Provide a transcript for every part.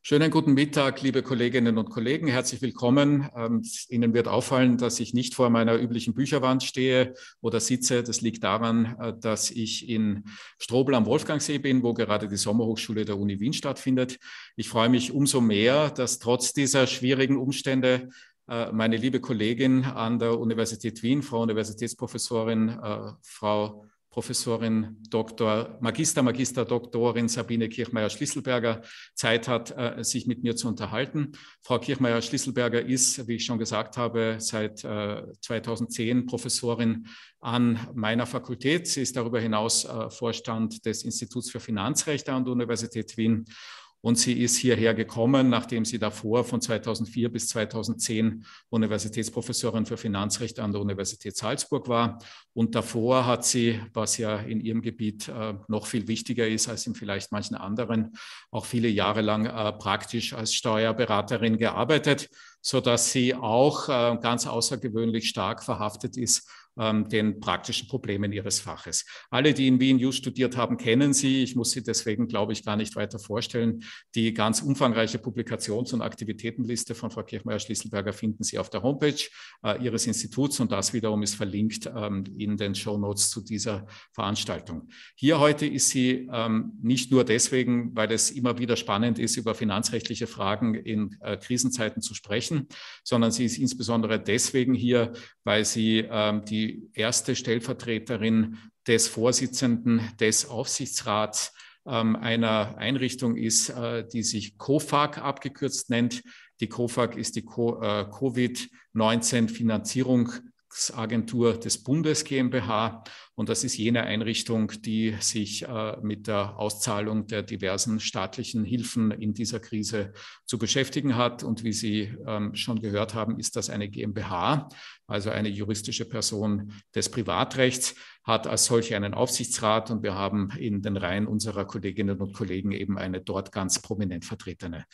Schönen guten Mittag, liebe Kolleginnen und Kollegen. Herzlich willkommen. Ähm, Ihnen wird auffallen, dass ich nicht vor meiner üblichen Bücherwand stehe oder sitze. Das liegt daran, äh, dass ich in Strobel am Wolfgangsee bin, wo gerade die Sommerhochschule der Uni Wien stattfindet. Ich freue mich umso mehr, dass trotz dieser schwierigen Umstände äh, meine liebe Kollegin an der Universität Wien, Frau Universitätsprofessorin, äh, Frau Professorin Dr. Magister, Magister Doktorin Sabine Kirchmeier-Schlüsselberger Zeit hat, äh, sich mit mir zu unterhalten. Frau Kirchmeier-Schlüsselberger ist, wie ich schon gesagt habe, seit 2010 äh, Professorin an meiner Fakultät. Sie ist darüber hinaus äh, Vorstand des Instituts für Finanzrechte an der Universität Wien und sie ist hierher gekommen, nachdem sie davor von 2004 bis 2010 Universitätsprofessorin für Finanzrecht an der Universität Salzburg war. Und davor hat sie, was ja in ihrem Gebiet äh, noch viel wichtiger ist als in vielleicht manchen anderen, auch viele Jahre lang äh, praktisch als Steuerberaterin gearbeitet, sodass sie auch äh, ganz außergewöhnlich stark verhaftet ist ähm, den praktischen Problemen ihres Faches. Alle, die in Wien Just studiert haben, kennen sie. Ich muss sie deswegen, glaube ich, gar nicht weiter vorstellen. Die ganz umfangreiche Publikations- und Aktivitätenliste von Frau Kirchmeier-Schließelberger finden Sie auf der Homepage äh, Ihres Instituts und das wiederum ist verlinkt ähm, in den Show Notes zu dieser Veranstaltung. Hier heute ist sie ähm, nicht nur deswegen, weil es immer wieder spannend ist, über finanzrechtliche Fragen in äh, Krisenzeiten zu sprechen, sondern sie ist insbesondere deswegen hier, weil sie ähm, die erste Stellvertreterin des Vorsitzenden des Aufsichtsrats ähm, einer Einrichtung ist, äh, die sich COFAG abgekürzt nennt. Die COFAG ist die äh, Covid-19-Finanzierung Agentur des Bundes GmbH. Und das ist jene Einrichtung, die sich äh, mit der Auszahlung der diversen staatlichen Hilfen in dieser Krise zu beschäftigen hat. Und wie Sie ähm, schon gehört haben, ist das eine GmbH, also eine juristische Person des Privatrechts, hat als solche einen Aufsichtsrat und wir haben in den Reihen unserer Kolleginnen und Kollegen eben eine dort ganz prominent vertretene.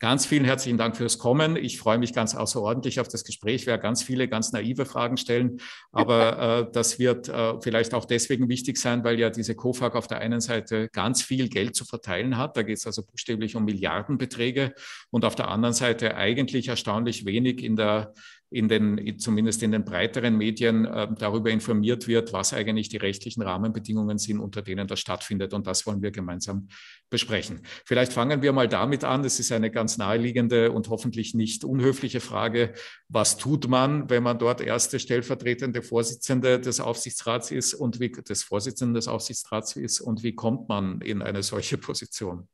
Ganz vielen herzlichen Dank fürs Kommen. Ich freue mich ganz außerordentlich auf das Gespräch. Ich werde ganz viele ganz naive Fragen stellen, aber äh, das wird äh, vielleicht auch deswegen wichtig sein, weil ja diese COFAG auf der einen Seite ganz viel Geld zu verteilen hat. Da geht es also buchstäblich um Milliardenbeträge und auf der anderen Seite eigentlich erstaunlich wenig in der in den, zumindest in den breiteren Medien äh, darüber informiert wird, was eigentlich die rechtlichen Rahmenbedingungen sind, unter denen das stattfindet. Und das wollen wir gemeinsam besprechen. Vielleicht fangen wir mal damit an. Das ist eine ganz naheliegende und hoffentlich nicht unhöfliche Frage. Was tut man, wenn man dort erste stellvertretende Vorsitzende des Aufsichtsrats ist und wie des Vorsitzenden des Aufsichtsrats ist und wie kommt man in eine solche Position?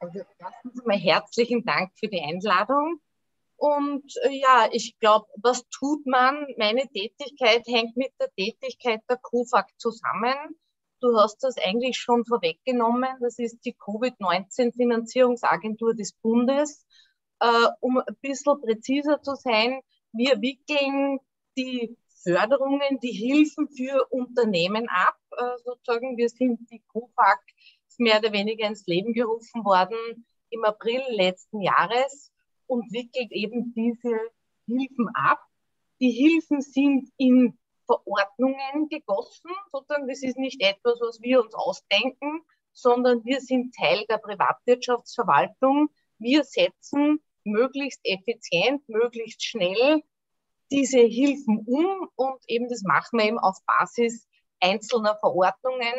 Also erstens mal herzlichen Dank für die Einladung. Und äh, ja, ich glaube, was tut man? Meine Tätigkeit hängt mit der Tätigkeit der COFAG zusammen. Du hast das eigentlich schon vorweggenommen. Das ist die Covid-19-Finanzierungsagentur des Bundes. Äh, um ein bisschen präziser zu sein, wir wickeln die Förderungen, die Hilfen für Unternehmen ab. Äh, sozusagen, wir sind die COFAG mehr oder weniger ins Leben gerufen worden im April letzten Jahres und wickelt eben diese Hilfen ab. Die Hilfen sind in Verordnungen gegossen, sozusagen. Das ist nicht etwas, was wir uns ausdenken, sondern wir sind Teil der Privatwirtschaftsverwaltung. Wir setzen möglichst effizient, möglichst schnell diese Hilfen um und eben das machen wir eben auf Basis einzelner Verordnungen,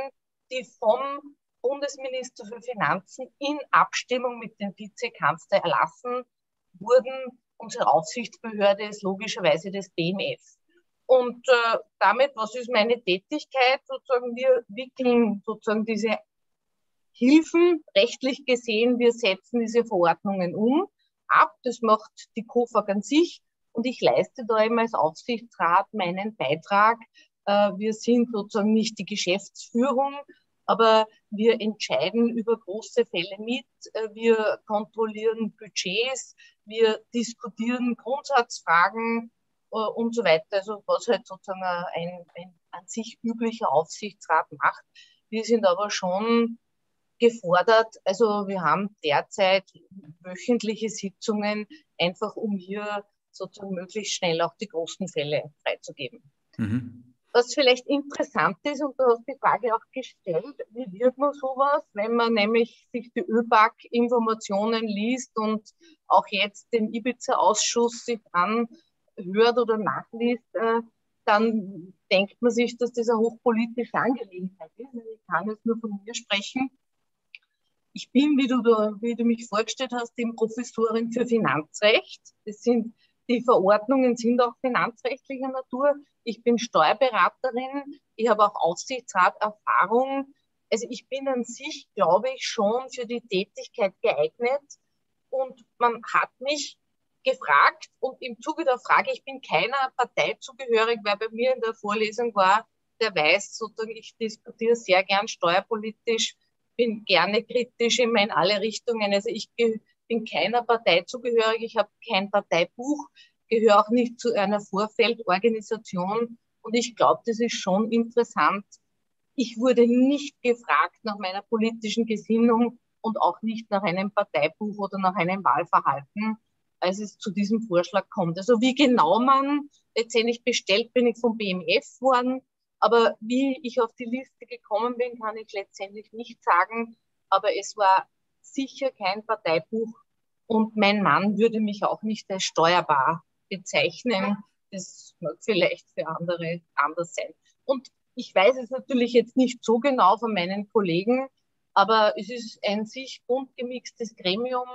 die vom Bundesminister für Finanzen in Abstimmung mit dem Vizekanzler erlassen wurden. Unsere Aufsichtsbehörde ist logischerweise das BMF. Und äh, damit, was ist meine Tätigkeit? Sozusagen, wir wickeln sozusagen diese Hilfen, rechtlich gesehen, wir setzen diese Verordnungen um, ab. Das macht die KOFAG an sich. Und ich leiste da eben als Aufsichtsrat meinen Beitrag. Äh, wir sind sozusagen nicht die Geschäftsführung, aber wir entscheiden über große Fälle mit. Äh, wir kontrollieren Budgets, wir diskutieren Grundsatzfragen äh, und so weiter. Also was halt sozusagen ein, ein an sich üblicher Aufsichtsrat macht. Wir sind aber schon gefordert. Also wir haben derzeit wöchentliche Sitzungen, einfach um hier sozusagen möglichst schnell auch die großen Fälle freizugeben. Mhm. Was vielleicht interessant ist, und du hast die Frage auch gestellt, wie wird man sowas, wenn man nämlich sich die ÖBAG-Informationen liest und auch jetzt den Ibiza-Ausschuss sich anhört oder nachliest, äh, dann denkt man sich, dass das eine hochpolitische Angelegenheit ist. Ich kann jetzt nur von mir sprechen. Ich bin, wie du, wie du mich vorgestellt hast, eben Professorin für Finanzrecht. Das sind, die Verordnungen sind auch finanzrechtlicher Natur. Ich bin Steuerberaterin. Ich habe auch Aufsichtsrat-Erfahrung. Also ich bin an sich, glaube ich, schon für die Tätigkeit geeignet. Und man hat mich gefragt und im Zuge der Frage, ich bin keiner Partei zugehörig, weil bei mir in der Vorlesung war, der weiß sozusagen, ich diskutiere sehr gern steuerpolitisch, bin gerne kritisch immer in alle Richtungen. Also ich bin keiner Partei zugehörig, ich habe kein Parteibuch, gehöre auch nicht zu einer Vorfeldorganisation und ich glaube, das ist schon interessant. Ich wurde nicht gefragt nach meiner politischen Gesinnung und auch nicht nach einem Parteibuch oder nach einem Wahlverhalten als es zu diesem Vorschlag kommt. Also wie genau man letztendlich bestellt, bin ich vom BMF worden. Aber wie ich auf die Liste gekommen bin, kann ich letztendlich nicht sagen. Aber es war sicher kein Parteibuch. Und mein Mann würde mich auch nicht als steuerbar bezeichnen. Das mag vielleicht für andere anders sein. Und ich weiß es natürlich jetzt nicht so genau von meinen Kollegen, aber es ist ein sich bunt gemixtes Gremium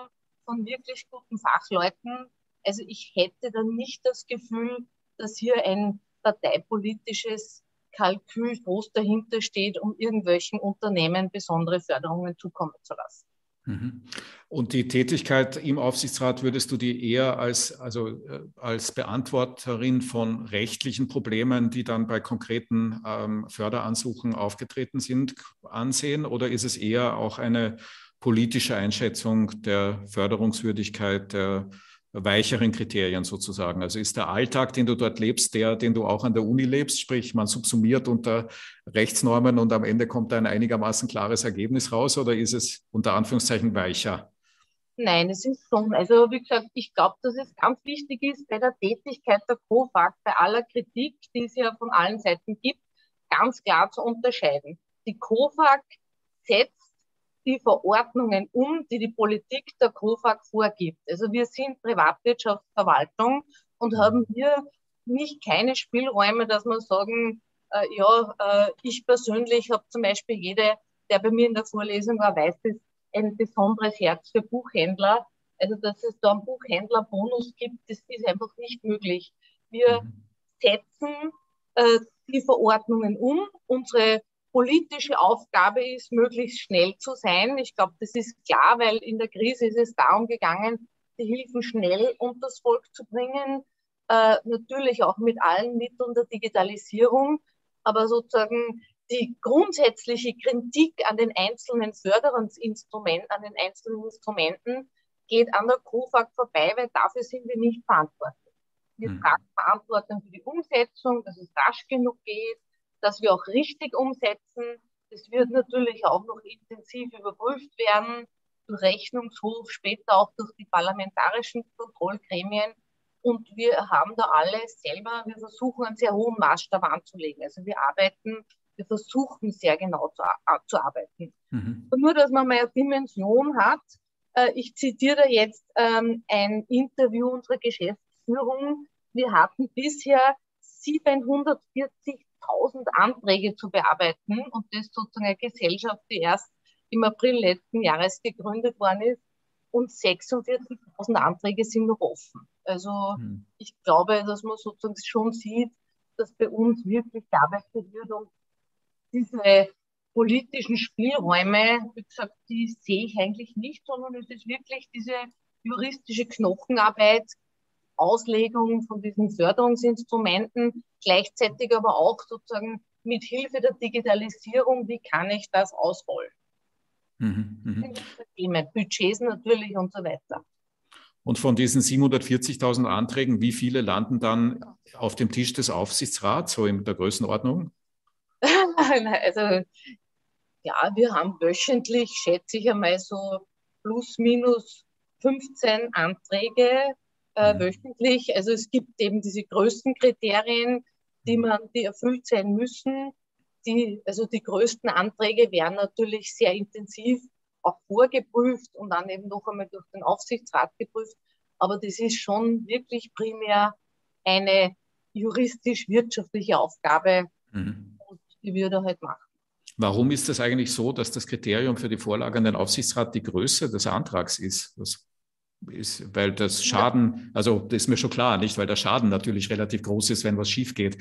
von wirklich guten Fachleuten. Also ich hätte dann nicht das Gefühl, dass hier ein parteipolitisches Kalkül groß dahinter steht, um irgendwelchen Unternehmen besondere Förderungen zukommen zu lassen. Mhm. Und die Tätigkeit im Aufsichtsrat würdest du die eher als, also, äh, als Beantworterin von rechtlichen Problemen, die dann bei konkreten ähm, Förderansuchen aufgetreten sind, ansehen? Oder ist es eher auch eine politische Einschätzung der Förderungswürdigkeit der weicheren Kriterien sozusagen. Also ist der Alltag, den du dort lebst, der, den du auch an der Uni lebst, sprich man subsumiert unter Rechtsnormen und am Ende kommt ein einigermaßen klares Ergebnis raus oder ist es unter Anführungszeichen weicher? Nein, es ist schon. Also wie gesagt, ich glaube, dass es ganz wichtig ist, bei der Tätigkeit der COFAG, bei aller Kritik, die es ja von allen Seiten gibt, ganz klar zu unterscheiden. Die COFAG setzt die Verordnungen um, die die Politik der KOFAG vorgibt. Also wir sind Privatwirtschaftsverwaltung und haben hier nicht keine Spielräume, dass man sagen, äh, ja, äh, ich persönlich habe zum Beispiel jede, der bei mir in der Vorlesung war, weiß es, ein besonderes Herz für Buchhändler. Also dass es da einen Buchhändlerbonus gibt, das ist einfach nicht möglich. Wir mhm. setzen äh, die Verordnungen um. Unsere politische Aufgabe ist, möglichst schnell zu sein. Ich glaube, das ist klar, weil in der Krise ist es darum gegangen, die Hilfen schnell unter das Volk zu bringen. Äh, natürlich auch mit allen Mitteln der Digitalisierung, aber sozusagen die grundsätzliche Kritik an den einzelnen Förderungsinstrumenten, an den einzelnen Instrumenten geht an der COFAG vorbei, weil dafür sind wir nicht verantwortlich. Wir hm. tragen Verantwortung für die Umsetzung, dass es rasch genug geht, dass wir auch richtig umsetzen. Das wird natürlich auch noch intensiv überprüft werden durch Rechnungshof, später auch durch die parlamentarischen Kontrollgremien. Und wir haben da alle selber, wir versuchen einen sehr hohen Maßstab anzulegen. Also wir arbeiten, wir versuchen sehr genau zu, zu arbeiten. Mhm. Nur, dass man mal eine Dimension hat. Äh, ich zitiere da jetzt ähm, ein Interview unserer Geschäftsführung. Wir hatten bisher 740 1000 Anträge zu bearbeiten und das sozusagen eine Gesellschaft, die erst im April letzten Jahres gegründet worden ist und 46.000 Anträge sind noch offen. Also hm. ich glaube, dass man sozusagen schon sieht, dass bei uns wirklich gearbeitet wird und diese politischen Spielräume, wie gesagt, die sehe ich eigentlich nicht, sondern es ist wirklich diese juristische Knochenarbeit, Auslegung von diesen Förderungsinstrumenten, gleichzeitig aber auch sozusagen mit Hilfe der Digitalisierung, wie kann ich das ausrollen? Mhm, mh. Budgets natürlich und so weiter. Und von diesen 740.000 Anträgen, wie viele landen dann auf dem Tisch des Aufsichtsrats, so in der Größenordnung? also, ja, wir haben wöchentlich, schätze ich einmal so plus minus 15 Anträge äh, mhm. wöchentlich. Also es gibt eben diese größten Kriterien, die man, die erfüllt sein müssen. Die, also die größten Anträge werden natürlich sehr intensiv auch vorgeprüft und dann eben noch einmal durch den Aufsichtsrat geprüft. Aber das ist schon wirklich primär eine juristisch-wirtschaftliche Aufgabe, mhm. die wir da halt machen. Warum ist es eigentlich so, dass das Kriterium für die Vorlage an den Aufsichtsrat die Größe des Antrags ist? Das ist, weil das Schaden, also das ist mir schon klar, nicht, weil der Schaden natürlich relativ groß ist, wenn was schief geht.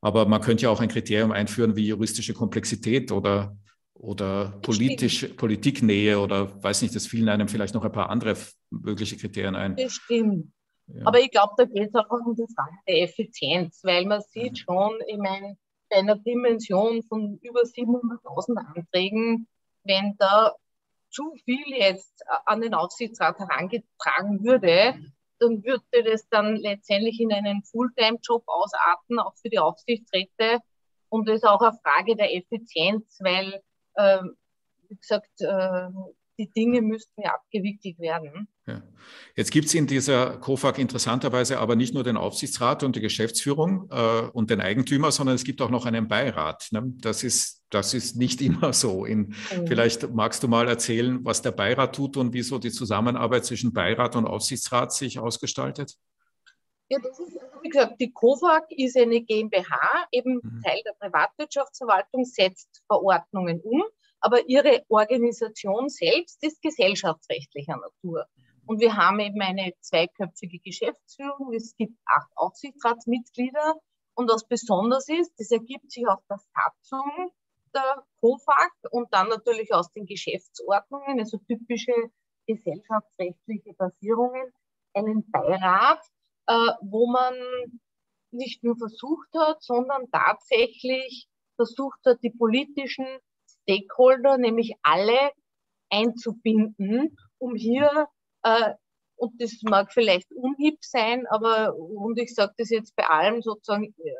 Aber man könnte ja auch ein Kriterium einführen wie juristische Komplexität oder, oder politisch, Politiknähe oder weiß nicht, das fielen einem vielleicht noch ein paar andere mögliche Kriterien ein. Das stimmt. Ja. Aber ich glaube, da geht es auch um die Frage der Effizienz, weil man sieht mhm. schon, ich meine, bei einer Dimension von über 700.000 Anträgen, wenn da zu viel jetzt äh, an den Aufsichtsrat herangetragen würde, dann würde das dann letztendlich in einen Fulltime-Job ausarten, auch für die Aufsichtsräte. Und das ist auch eine Frage der Effizienz, weil, äh, wie gesagt, äh, die Dinge müssten ja abgewickelt werden. Ja. Jetzt gibt es in dieser COFAG interessanterweise aber nicht nur den Aufsichtsrat und die Geschäftsführung äh, und den Eigentümer, sondern es gibt auch noch einen Beirat. Ne? Das, ist, das ist nicht immer so. In, mhm. Vielleicht magst du mal erzählen, was der Beirat tut und wieso die Zusammenarbeit zwischen Beirat und Aufsichtsrat sich ausgestaltet? Ja, das ist, also wie gesagt, die COFAG ist eine GmbH, eben mhm. Teil der Privatwirtschaftsverwaltung, setzt Verordnungen um aber ihre Organisation selbst ist gesellschaftsrechtlicher Natur. Und wir haben eben eine zweiköpfige Geschäftsführung. Es gibt acht Aufsichtsratsmitglieder. Und was besonders ist, das ergibt sich aus der Satzung der COFAG und dann natürlich aus den Geschäftsordnungen, also typische gesellschaftsrechtliche Basierungen, einen Beirat, äh, wo man nicht nur versucht hat, sondern tatsächlich versucht hat, die politischen Stakeholder, nämlich alle einzubinden, um hier, äh, und das mag vielleicht unhieb sein, aber, und ich sage das jetzt bei allem sozusagen, äh,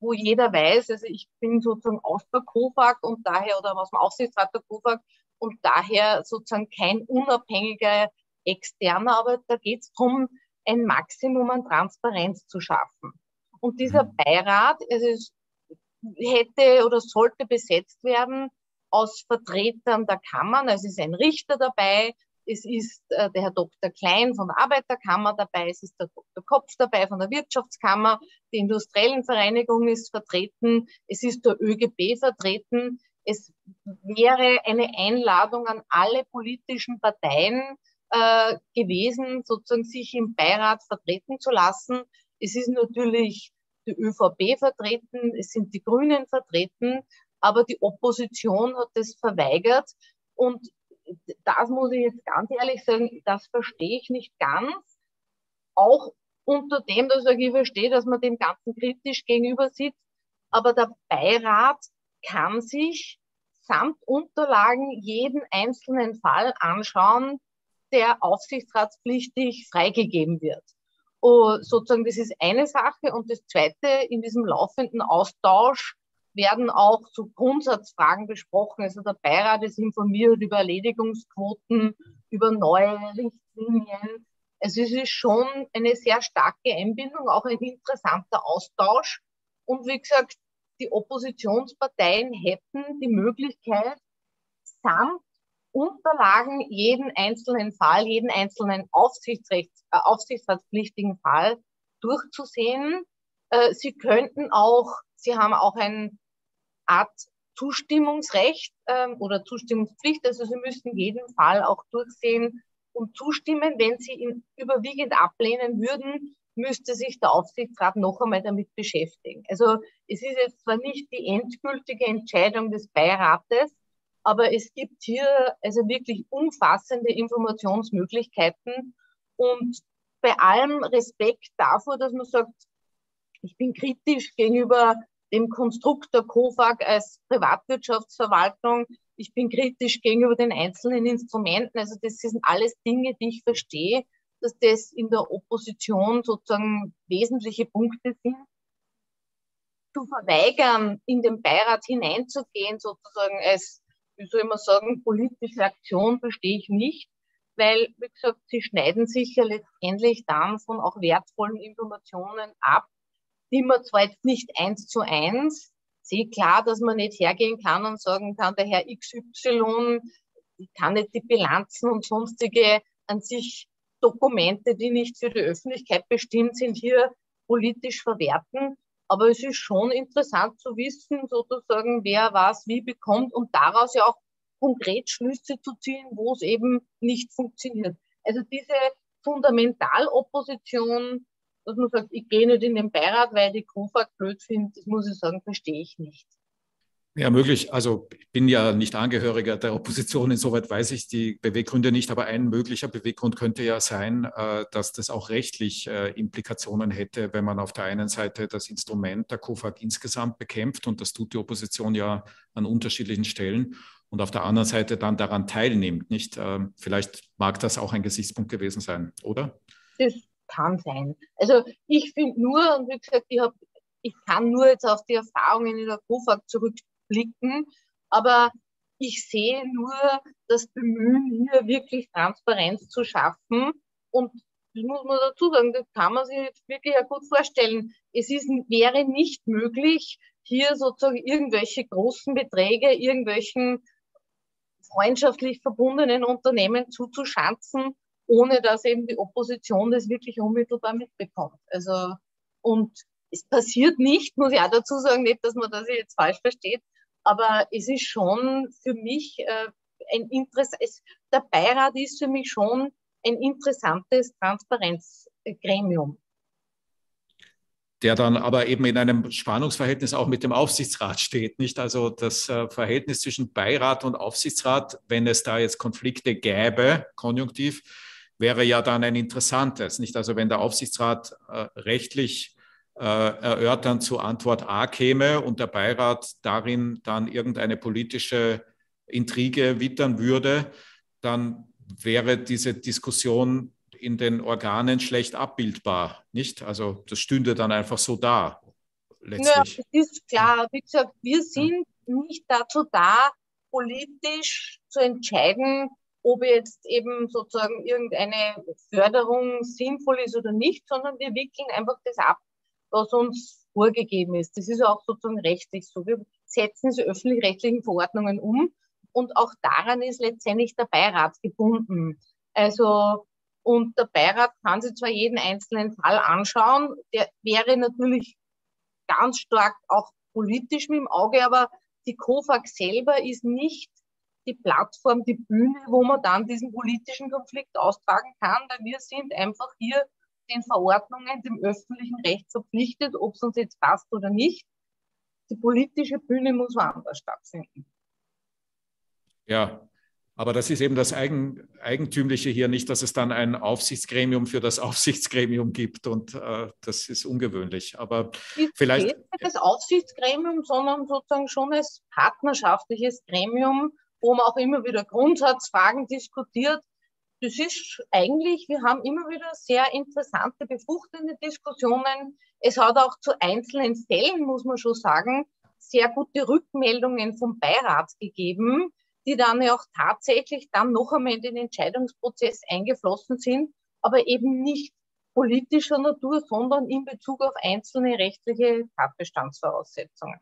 wo jeder weiß, also ich bin sozusagen aus der KOFAG und daher, oder aus dem Aufsichtsrat der KOFAG und daher sozusagen kein unabhängiger Externer, aber da geht es darum, ein Maximum an Transparenz zu schaffen. Und dieser mhm. Beirat, also es hätte oder sollte besetzt werden aus Vertretern der Kammern. Also es ist ein Richter dabei, es ist äh, der Herr Dr. Klein von der Arbeiterkammer dabei, es ist der Dr. Kopf dabei von der Wirtschaftskammer, die industriellen Vereinigung ist vertreten, es ist der ÖGB vertreten. Es wäre eine Einladung an alle politischen Parteien äh, gewesen, sozusagen sich im Beirat vertreten zu lassen. Es ist natürlich die ÖVP vertreten, es sind die Grünen vertreten, aber die Opposition hat das verweigert. Und das muss ich jetzt ganz ehrlich sagen, das verstehe ich nicht ganz. Auch unter dem, dass ich verstehe, dass man dem Ganzen kritisch gegenüber sieht. Aber der Beirat kann sich samt Unterlagen jeden einzelnen Fall anschauen, der aufsichtsratspflichtig freigegeben wird. Und sozusagen, das ist eine Sache. Und das Zweite, in diesem laufenden Austausch werden auch so Grundsatzfragen besprochen. Also der Beirat ist informiert über Erledigungsquoten, über neue Richtlinien. Also es ist schon eine sehr starke Einbindung, auch ein interessanter Austausch. Und wie gesagt, die Oppositionsparteien hätten die Möglichkeit, samt Unterlagen jeden einzelnen Fall, jeden einzelnen Aufsichtsrechts, äh, aufsichtsratspflichtigen Fall durchzusehen. Äh, Sie könnten auch, Sie haben auch eine Art Zustimmungsrecht äh, oder Zustimmungspflicht, also Sie müssten jeden Fall auch durchsehen und zustimmen. Wenn Sie ihn überwiegend ablehnen würden, müsste sich der Aufsichtsrat noch einmal damit beschäftigen. Also es ist jetzt zwar nicht die endgültige Entscheidung des Beirates, aber es gibt hier also wirklich umfassende Informationsmöglichkeiten und bei allem Respekt davor, dass man sagt, ich bin kritisch gegenüber dem Konstrukt der COFAG als Privatwirtschaftsverwaltung. Ich bin kritisch gegenüber den einzelnen Instrumenten. Also das sind alles Dinge, die ich verstehe, dass das in der Opposition sozusagen wesentliche Punkte sind. Zu verweigern, in den Beirat hineinzugehen, sozusagen als wie soll man sagen, politische Aktion verstehe ich nicht, weil, wie gesagt, sie schneiden sich ja letztendlich dann von auch wertvollen Informationen ab, die man zwar jetzt nicht eins zu eins, sehe klar, dass man nicht hergehen kann und sagen kann, der Herr XY kann nicht die Bilanzen und sonstige an sich Dokumente, die nicht für die Öffentlichkeit bestimmt sind, hier politisch verwerten. Aber es ist schon interessant zu wissen, sozusagen, wer was wie bekommt und daraus ja auch konkret Schlüsse zu ziehen, wo es eben nicht funktioniert. Also diese Fundamentalopposition, dass man sagt, ich gehe nicht in den Beirat, weil die KOFAG blöd finde, das muss ich sagen, verstehe ich nicht. Ja, möglich. Also ich bin ja nicht Angehöriger der Opposition, insoweit weiß ich die Beweggründe nicht, aber ein möglicher Beweggrund könnte ja sein, äh, dass das auch rechtlich äh, Implikationen hätte, wenn man auf der einen Seite das Instrument der KOFAG insgesamt bekämpft und das tut die Opposition ja an unterschiedlichen Stellen und auf der anderen Seite dann daran teilnimmt. Nicht? Ähm, vielleicht mag das auch ein Gesichtspunkt gewesen sein, oder? Das kann sein. Also ich finde nur, und wie gesagt, ich, hab, ich kann nur jetzt auf die Erfahrungen in der KOFAG zurück blicken. Aber ich sehe nur das Bemühen, hier wirklich Transparenz zu schaffen. Und das muss man dazu sagen, das kann man sich jetzt wirklich ja gut vorstellen. Es ist, wäre nicht möglich, hier sozusagen irgendwelche großen Beträge irgendwelchen freundschaftlich verbundenen Unternehmen zuzuschanzen, ohne dass eben die Opposition das wirklich unmittelbar mitbekommt. Also, und es passiert nicht, muss ich auch dazu sagen, nicht, dass man das jetzt falsch versteht, aber es ist schon für mich äh, ein Interesse, der Beirat ist für mich schon ein interessantes Transparenzgremium. Der dann aber eben in einem Spannungsverhältnis auch mit dem Aufsichtsrat steht, nicht? Also das äh, Verhältnis zwischen Beirat und Aufsichtsrat, wenn es da jetzt Konflikte gäbe, konjunktiv, wäre ja dann ein interessantes, nicht? Also wenn der Aufsichtsrat äh, rechtlich erörtern zu Antwort A käme und der Beirat darin dann irgendeine politische Intrige wittern würde, dann wäre diese Diskussion in den Organen schlecht abbildbar, nicht? Also das stünde dann einfach so da. Letztlich. Ja, das ist klar. Wie gesagt, wir sind nicht dazu da, politisch zu entscheiden, ob jetzt eben sozusagen irgendeine Förderung sinnvoll ist oder nicht, sondern wir wickeln einfach das ab, was uns vorgegeben ist. Das ist auch sozusagen rechtlich so. Wir setzen diese öffentlich-rechtlichen Verordnungen um und auch daran ist letztendlich der Beirat gebunden. Also, und der Beirat kann sich zwar jeden einzelnen Fall anschauen, der wäre natürlich ganz stark auch politisch mit dem Auge, aber die COFAG selber ist nicht die Plattform, die Bühne, wo man dann diesen politischen Konflikt austragen kann, weil wir sind einfach hier den Verordnungen, dem öffentlichen Recht verpflichtet, ob es uns jetzt passt oder nicht. Die politische Bühne muss woanders stattfinden. Ja, aber das ist eben das Eigen, Eigentümliche hier nicht, dass es dann ein Aufsichtsgremium für das Aufsichtsgremium gibt und äh, das ist ungewöhnlich. Aber es vielleicht. Nicht das Aufsichtsgremium, sondern sozusagen schon als partnerschaftliches Gremium, wo man auch immer wieder Grundsatzfragen diskutiert, das ist eigentlich, wir haben immer wieder sehr interessante, befruchtende Diskussionen. Es hat auch zu einzelnen Fällen, muss man schon sagen, sehr gute Rückmeldungen vom Beirat gegeben, die dann ja auch tatsächlich dann noch einmal in den Entscheidungsprozess eingeflossen sind, aber eben nicht politischer Natur, sondern in Bezug auf einzelne rechtliche Tatbestandsvoraussetzungen.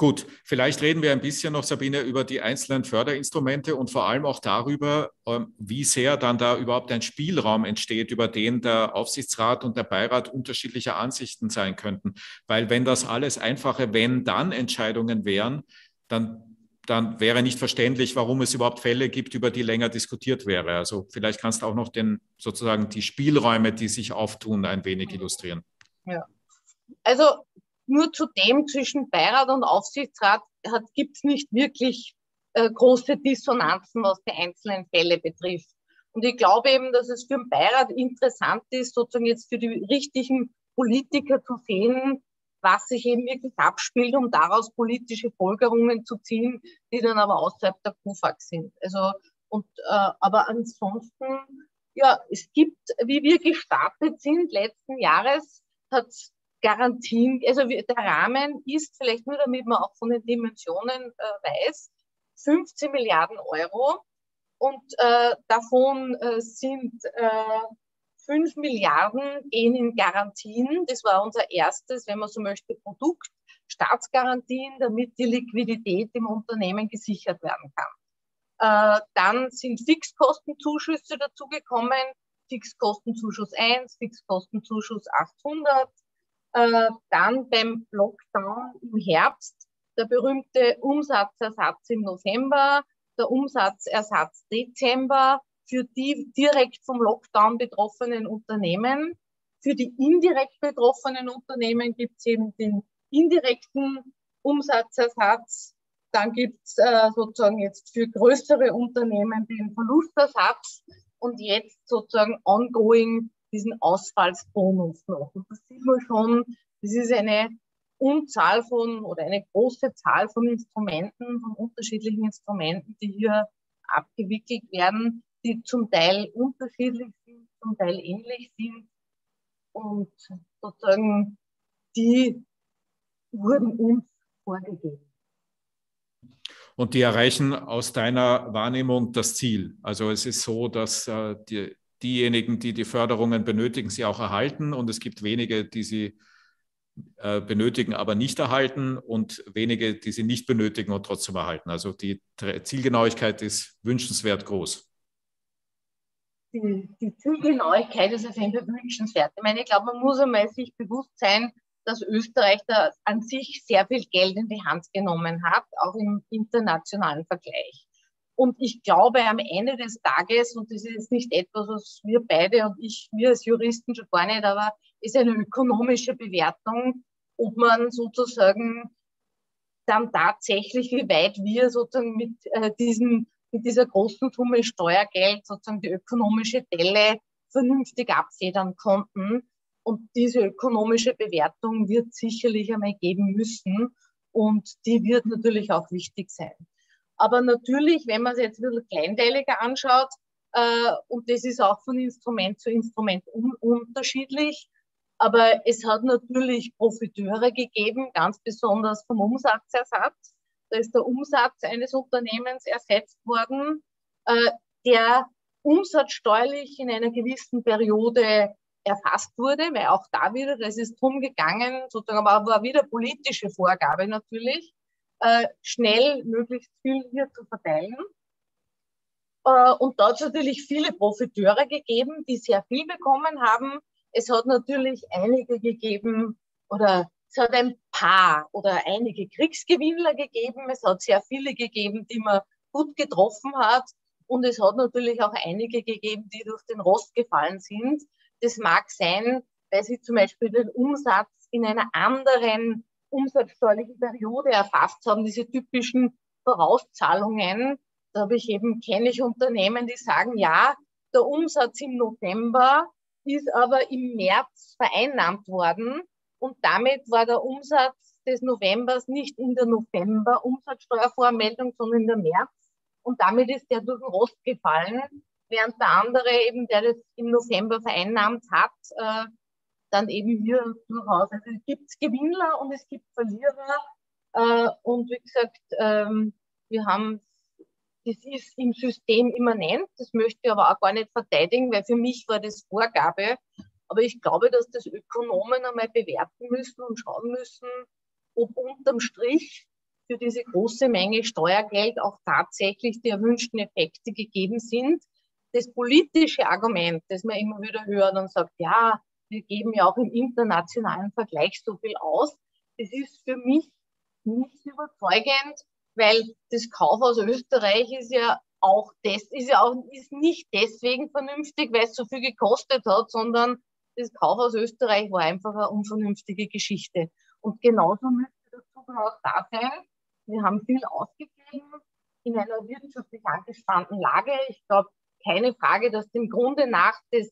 Gut, vielleicht reden wir ein bisschen noch, Sabine, über die einzelnen Förderinstrumente und vor allem auch darüber, ähm, wie sehr dann da überhaupt ein Spielraum entsteht, über den der Aufsichtsrat und der Beirat unterschiedlicher Ansichten sein könnten. Weil wenn das alles einfache Wenn-Dann-Entscheidungen wären, dann, dann wäre nicht verständlich, warum es überhaupt Fälle gibt, über die länger diskutiert wäre. Also vielleicht kannst du auch noch den, sozusagen die Spielräume, die sich auftun, ein wenig illustrieren. Ja. Also nur zu dem zwischen Beirat und Aufsichtsrat gibt es nicht wirklich äh, große Dissonanzen, was die einzelnen Fälle betrifft. Und ich glaube eben, dass es für den Beirat interessant ist, sozusagen jetzt für die richtigen Politiker zu sehen, was sich eben wirklich abspielt, um daraus politische Folgerungen zu ziehen, die dann aber außerhalb der KUFAG sind. Also, und, äh, aber ansonsten, ja, es gibt, wie wir gestartet sind letzten Jahres, hat es Garantien, also der Rahmen ist vielleicht nur, damit man auch von den Dimensionen äh, weiß, 15 Milliarden Euro und äh, davon äh, sind 5 Milliarden gehen in Garantien. Das war unser erstes, wenn man so möchte, Produkt. Staatsgarantien, damit die Liquidität im Unternehmen gesichert werden kann. Äh, dann sind Fixkostenzuschüsse dazugekommen. Fixkostenzuschuss 1, Fixkostenzuschuss 800. Äh, dann beim Lockdown im Herbst der berühmte Umsatzersatz im November, der Umsatzersatz Dezember für die direkt vom Lockdown betroffenen Unternehmen. Für die indirekt betroffenen Unternehmen gibt es eben den indirekten Umsatzersatz. Dann gibt es äh, sozusagen jetzt für größere Unternehmen den Verlustersatz und jetzt sozusagen ongoing diesen Ausfallsbonus noch. Und das sieht man schon, das ist eine Unzahl von oder eine große Zahl von Instrumenten, von unterschiedlichen Instrumenten, die hier abgewickelt werden, die zum Teil unterschiedlich sind, zum Teil ähnlich sind und sozusagen die wurden uns vorgegeben. Und die erreichen aus deiner Wahrnehmung das Ziel. Also es ist so, dass äh, die, diejenigen, die die Förderungen benötigen, sie auch erhalten und es gibt wenige, die sie äh, benötigen, aber nicht erhalten und wenige, die sie nicht benötigen und trotzdem erhalten. Also die Zielgenauigkeit ist wünschenswert groß. Die, die Zielgenauigkeit ist auf jeden Fall wünschenswert. Ich meine, ich glaube, man muss einmal sich bewusst sein, dass Österreich da an sich sehr viel Geld in die Hand genommen hat, auch im internationalen Vergleich. Und ich glaube, am Ende des Tages, und das ist jetzt nicht etwas, was wir beide und ich, wir als Juristen schon gar nicht, aber ist eine ökonomische Bewertung, ob man sozusagen dann tatsächlich, wie weit wir sozusagen mit äh, diesem, mit dieser großen Summe Steuergeld sozusagen die ökonomische Delle vernünftig abfedern konnten. Und diese ökonomische Bewertung wird sicherlich einmal geben müssen und die wird natürlich auch wichtig sein. Aber natürlich, wenn man es jetzt ein bisschen kleinteiliger anschaut, äh, und das ist auch von Instrument zu Instrument un unterschiedlich, aber es hat natürlich Profiteure gegeben, ganz besonders vom Umsatzersatz. Da ist der Umsatz eines Unternehmens ersetzt worden, äh, der umsatzsteuerlich in einer gewissen Periode erfasst wurde, weil auch da wieder, das ist drum gegangen, sozusagen, aber war wieder politische Vorgabe natürlich, äh, schnell möglichst viel hier zu verteilen. Äh, und da hat es natürlich viele Profiteure gegeben, die sehr viel bekommen haben, es hat natürlich einige gegeben oder es hat ein paar oder einige Kriegsgewinnler gegeben. Es hat sehr viele gegeben, die man gut getroffen hat. Und es hat natürlich auch einige gegeben, die durch den Rost gefallen sind. Das mag sein, weil sie zum Beispiel den Umsatz in einer anderen umsatzsteuerlichen Periode erfasst haben, diese typischen Vorauszahlungen. Da habe ich eben, kenne ich Unternehmen, die sagen, ja, der Umsatz im November ist aber im März vereinnahmt worden und damit war der Umsatz des Novembers nicht in der November-Umsatzsteuervormeldung, sondern in der März. Und damit ist der durch den Rost gefallen, während der andere eben, der das im November vereinnahmt hat, äh, dann eben hier durchaus. Also es gibt Gewinner und es gibt Verlierer. Äh, und wie gesagt, ähm, wir haben das ist im System immanent. Das möchte ich aber auch gar nicht verteidigen, weil für mich war das Vorgabe. Aber ich glaube, dass das Ökonomen einmal bewerten müssen und schauen müssen, ob unterm Strich für diese große Menge Steuergeld auch tatsächlich die erwünschten Effekte gegeben sind. Das politische Argument, das man immer wieder hört und sagt, ja, wir geben ja auch im internationalen Vergleich so viel aus, das ist für mich nicht überzeugend, weil das Kaufhaus Österreich ist ja auch das ist ja auch ist nicht deswegen vernünftig, weil es so viel gekostet hat, sondern das Kaufhaus Österreich war einfach eine unvernünftige Geschichte. Und genauso müsste der Zugang auch da sein. Wir haben viel ausgegeben in einer wirtschaftlich angespannten Lage. Ich glaube, keine Frage, dass dem Grunde nach das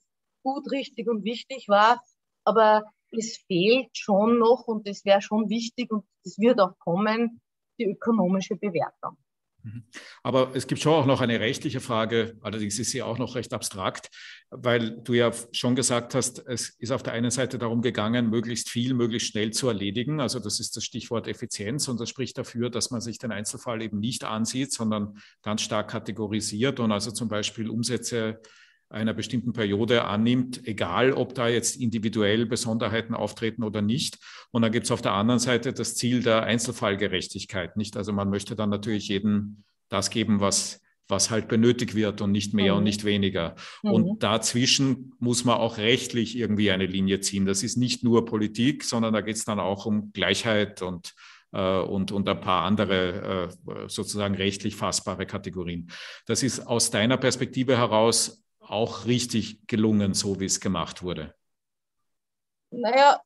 gut, richtig und wichtig war. Aber es fehlt schon noch und das wäre schon wichtig und das wird auch kommen, die ökonomische Bewertung. Mhm. Aber es gibt schon auch noch eine rechtliche Frage, allerdings ist sie auch noch recht abstrakt, weil du ja schon gesagt hast, es ist auf der einen Seite darum gegangen, möglichst viel, möglichst schnell zu erledigen. Also das ist das Stichwort Effizienz und das spricht dafür, dass man sich den Einzelfall eben nicht ansieht, sondern ganz stark kategorisiert und also zum Beispiel Umsätze einer bestimmten Periode annimmt, egal ob da jetzt individuell Besonderheiten auftreten oder nicht. Und dann gibt es auf der anderen Seite das Ziel der Einzelfallgerechtigkeit. Nicht? Also man möchte dann natürlich jedem das geben, was, was halt benötigt wird und nicht mehr mhm. und nicht weniger. Mhm. Und dazwischen muss man auch rechtlich irgendwie eine Linie ziehen. Das ist nicht nur Politik, sondern da geht es dann auch um Gleichheit und äh, und, und ein paar andere äh, sozusagen rechtlich fassbare Kategorien. Das ist aus deiner Perspektive heraus auch richtig gelungen, so wie es gemacht wurde. Naja,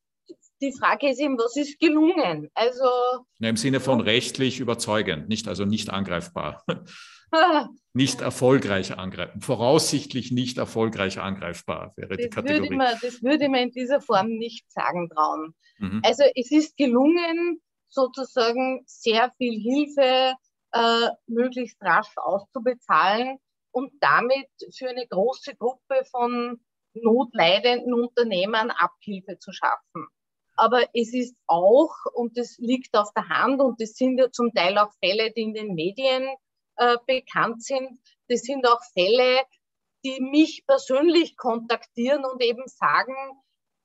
die Frage ist eben, was ist gelungen? Also Na, im Sinne von rechtlich überzeugend, nicht also nicht angreifbar. nicht erfolgreich angreifen, voraussichtlich nicht erfolgreich angreifbar wäre das die Kategorie. Würde man, das würde man in dieser Form nicht sagen trauen. Mhm. Also es ist gelungen, sozusagen sehr viel Hilfe äh, möglichst rasch auszubezahlen und damit für eine große Gruppe von notleidenden Unternehmern Abhilfe zu schaffen. Aber es ist auch, und das liegt auf der Hand, und das sind ja zum Teil auch Fälle, die in den Medien äh, bekannt sind, das sind auch Fälle, die mich persönlich kontaktieren und eben sagen,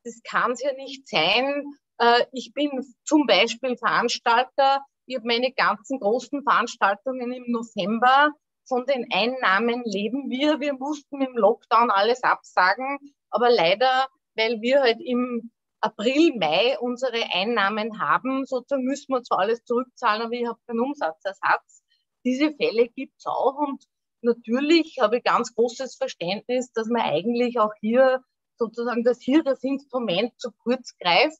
das kann es ja nicht sein, äh, ich bin zum Beispiel Veranstalter. Ich habe meine ganzen großen Veranstaltungen im November. Von den Einnahmen leben wir. Wir mussten im Lockdown alles absagen. Aber leider, weil wir halt im April, Mai unsere Einnahmen haben, sozusagen müssen wir zwar alles zurückzahlen, aber ich habe keinen Umsatzersatz. Diese Fälle gibt es auch und natürlich habe ich ganz großes Verständnis, dass man eigentlich auch hier sozusagen, dass hier das Instrument zu kurz greift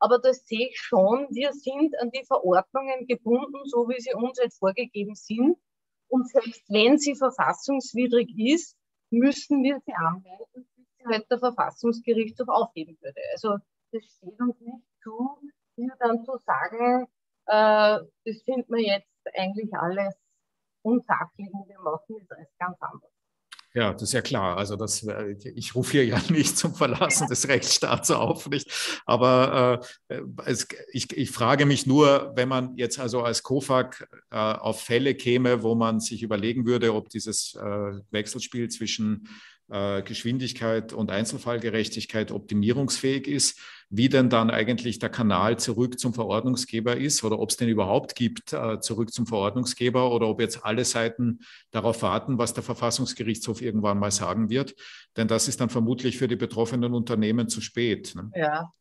aber das sehe ich schon, wir sind an die Verordnungen gebunden, so wie sie uns jetzt vorgegeben sind. Und selbst wenn sie verfassungswidrig ist, müssen wir sie anwenden, bis sie halt der Verfassungsgerichtshof aufheben würde. Also das steht uns nicht zu, hier dann zu sagen, äh, das finden wir jetzt eigentlich alles unsachlich und wir machen das ganz anders. Ja, das ist ja klar. Also das, ich rufe hier ja nicht zum Verlassen des Rechtsstaats auf, nicht? Aber äh, es, ich, ich frage mich nur, wenn man jetzt also als COFAG äh, auf Fälle käme, wo man sich überlegen würde, ob dieses äh, Wechselspiel zwischen äh, Geschwindigkeit und Einzelfallgerechtigkeit optimierungsfähig ist, wie denn dann eigentlich der Kanal zurück zum Verordnungsgeber ist oder ob es den überhaupt gibt, äh, zurück zum Verordnungsgeber oder ob jetzt alle Seiten darauf warten, was der Verfassungsgerichtshof irgendwann mal sagen wird. Denn das ist dann vermutlich für die betroffenen Unternehmen zu spät. Ne? Ja.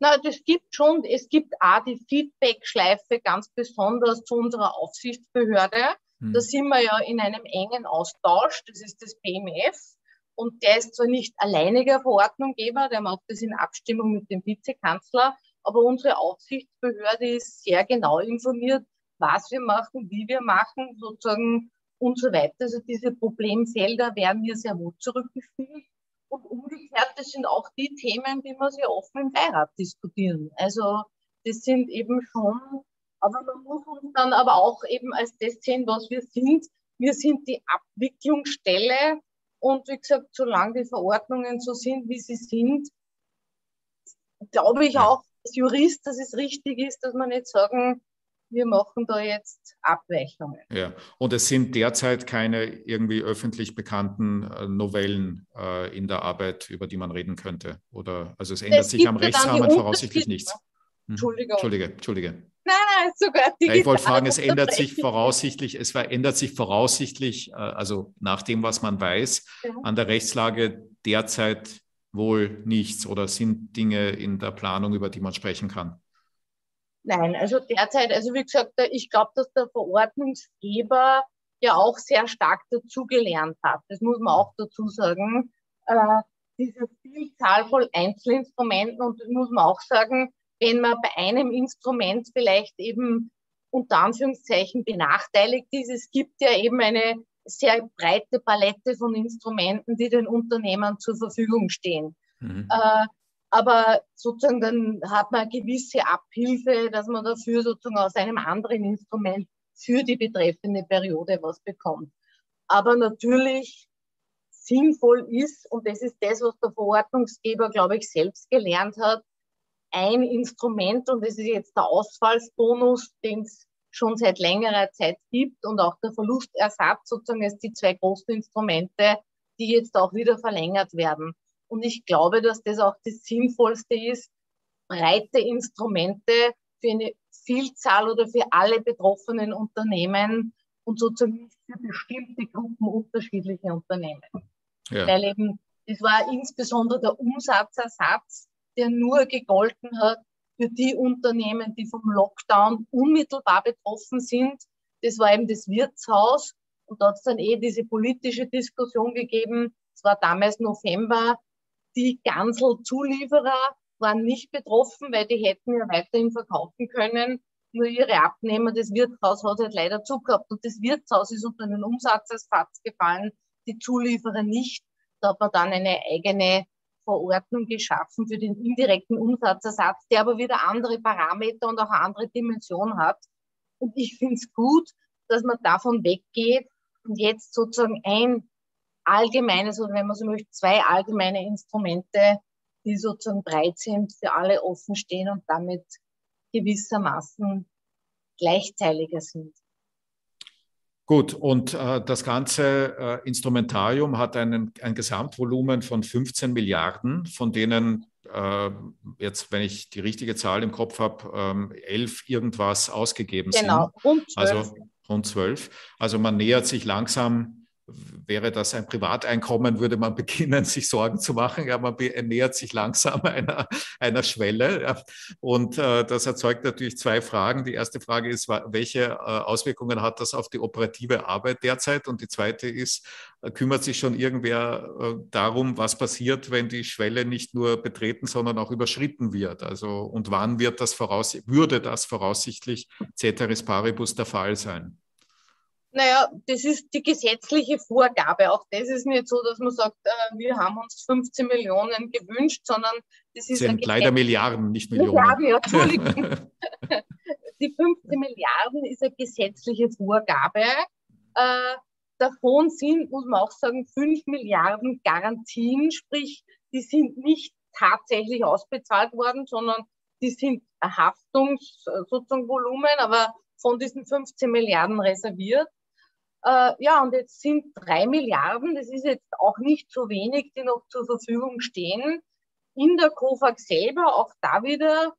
Na, das gibt schon, es gibt auch die Feedback-Schleife ganz besonders zu unserer Aufsichtsbehörde. Hm. Da sind wir ja in einem engen Austausch, das ist das BMF. Und der ist zwar nicht alleiniger Verordnunggeber, der macht das in Abstimmung mit dem Vizekanzler, aber unsere Aufsichtsbehörde ist sehr genau informiert, was wir machen, wie wir machen, sozusagen und so weiter. Also diese Problemfelder werden hier sehr wohl zurückgespielt. Und umgekehrt, das sind auch die Themen, die wir sehr offen im Beirat diskutieren. Also das sind eben schon, aber man muss uns dann aber auch eben als das sehen, was wir sind. Wir sind die Abwicklungsstelle und wie gesagt, solange die Verordnungen so sind, wie sie sind, glaube ich auch als Jurist, dass es richtig ist, dass man nicht sagen, wir machen da jetzt Abweichungen. Ja, und es sind derzeit keine irgendwie öffentlich bekannten äh, Novellen äh, in der Arbeit, über die man reden könnte. Oder also es ändert es sich am Rechtsrahmen voraussichtlich nichts. Hm. Entschuldigung. Entschuldige, Entschuldige. Nein, nein, sogar digital. Ich wollte fragen, es ändert sich voraussichtlich, es verändert sich voraussichtlich, äh, also nach dem, was man weiß, ja. an der Rechtslage derzeit wohl nichts oder sind Dinge in der Planung, über die man sprechen kann? Nein, also derzeit, also wie gesagt, ich glaube, dass der Verordnungsgeber ja auch sehr stark dazugelernt hat. Das muss man auch dazu sagen. Äh, diese Vielzahl von Einzelinstrumenten und das muss man auch sagen, wenn man bei einem Instrument vielleicht eben unter Anführungszeichen benachteiligt ist. Es gibt ja eben eine sehr breite Palette von Instrumenten, die den Unternehmern zur Verfügung stehen. Mhm. Äh, aber sozusagen dann hat man eine gewisse Abhilfe, dass man dafür sozusagen aus einem anderen Instrument für die betreffende Periode was bekommt. Aber natürlich sinnvoll ist, und das ist das, was der Verordnungsgeber, glaube ich, selbst gelernt hat, ein Instrument, und das ist jetzt der Ausfallsbonus, den es schon seit längerer Zeit gibt, und auch der Verlustersatz sozusagen als die zwei großen Instrumente die jetzt auch wieder verlängert werden. Und ich glaube, dass das auch das Sinnvollste ist, breite Instrumente für eine Vielzahl oder für alle betroffenen Unternehmen und sozusagen für bestimmte Gruppen unterschiedliche Unternehmen. Ja. Weil eben, das war insbesondere der Umsatzersatz, der nur gegolten hat für die Unternehmen, die vom Lockdown unmittelbar betroffen sind. Das war eben das Wirtshaus. Und da hat es dann eh diese politische Diskussion gegeben. Es war damals November. Die Gansel-Zulieferer waren nicht betroffen, weil die hätten ja weiterhin verkaufen können. Nur ihre Abnehmer, das Wirtshaus hat halt leider zugehabt. Und das Wirtshaus ist unter den Umsatzersatz gefallen, die Zulieferer nicht. Da hat man dann eine eigene Verordnung geschaffen für den indirekten Umsatzersatz, der aber wieder andere Parameter und auch eine andere Dimension hat. Und ich finde es gut, dass man davon weggeht und jetzt sozusagen ein allgemeines, oder wenn man so möchte, zwei allgemeine Instrumente die sozusagen breit sind, für alle offen stehen und damit gewissermaßen gleichteiliger sind. Gut, und äh, das ganze äh, Instrumentarium hat einen, ein Gesamtvolumen von 15 Milliarden, von denen äh, jetzt, wenn ich die richtige Zahl im Kopf habe, ähm, elf irgendwas ausgegeben genau, sind. Genau, rund zwölf. Also rund zwölf. Also man nähert sich langsam wäre das ein Privateinkommen, würde man beginnen, sich Sorgen zu machen. Ja, man nähert sich langsam einer, einer Schwelle. Ja. Und äh, das erzeugt natürlich zwei Fragen. Die erste Frage ist, welche äh, Auswirkungen hat das auf die operative Arbeit derzeit? Und die zweite ist, äh, kümmert sich schon irgendwer äh, darum, was passiert, wenn die Schwelle nicht nur betreten, sondern auch überschritten wird? Also, und wann wird das voraus, würde das voraussichtlich Ceteris Paribus der Fall sein? Naja, das ist die gesetzliche Vorgabe. Auch das ist nicht so, dass man sagt, äh, wir haben uns 15 Millionen gewünscht, sondern das ist. sind leider Milliarden, nicht Millionen. Milliarden, ja, Entschuldigung. die 15 Milliarden ist eine gesetzliche Vorgabe. Äh, davon sind, muss man auch sagen, 5 Milliarden Garantien, sprich, die sind nicht tatsächlich ausbezahlt worden, sondern die sind Haftungs sozusagen Volumen, aber von diesen 15 Milliarden reserviert. Äh, ja, und jetzt sind drei Milliarden, das ist jetzt auch nicht so wenig, die noch zur Verfügung stehen. In der COFAG selber, auch da wieder,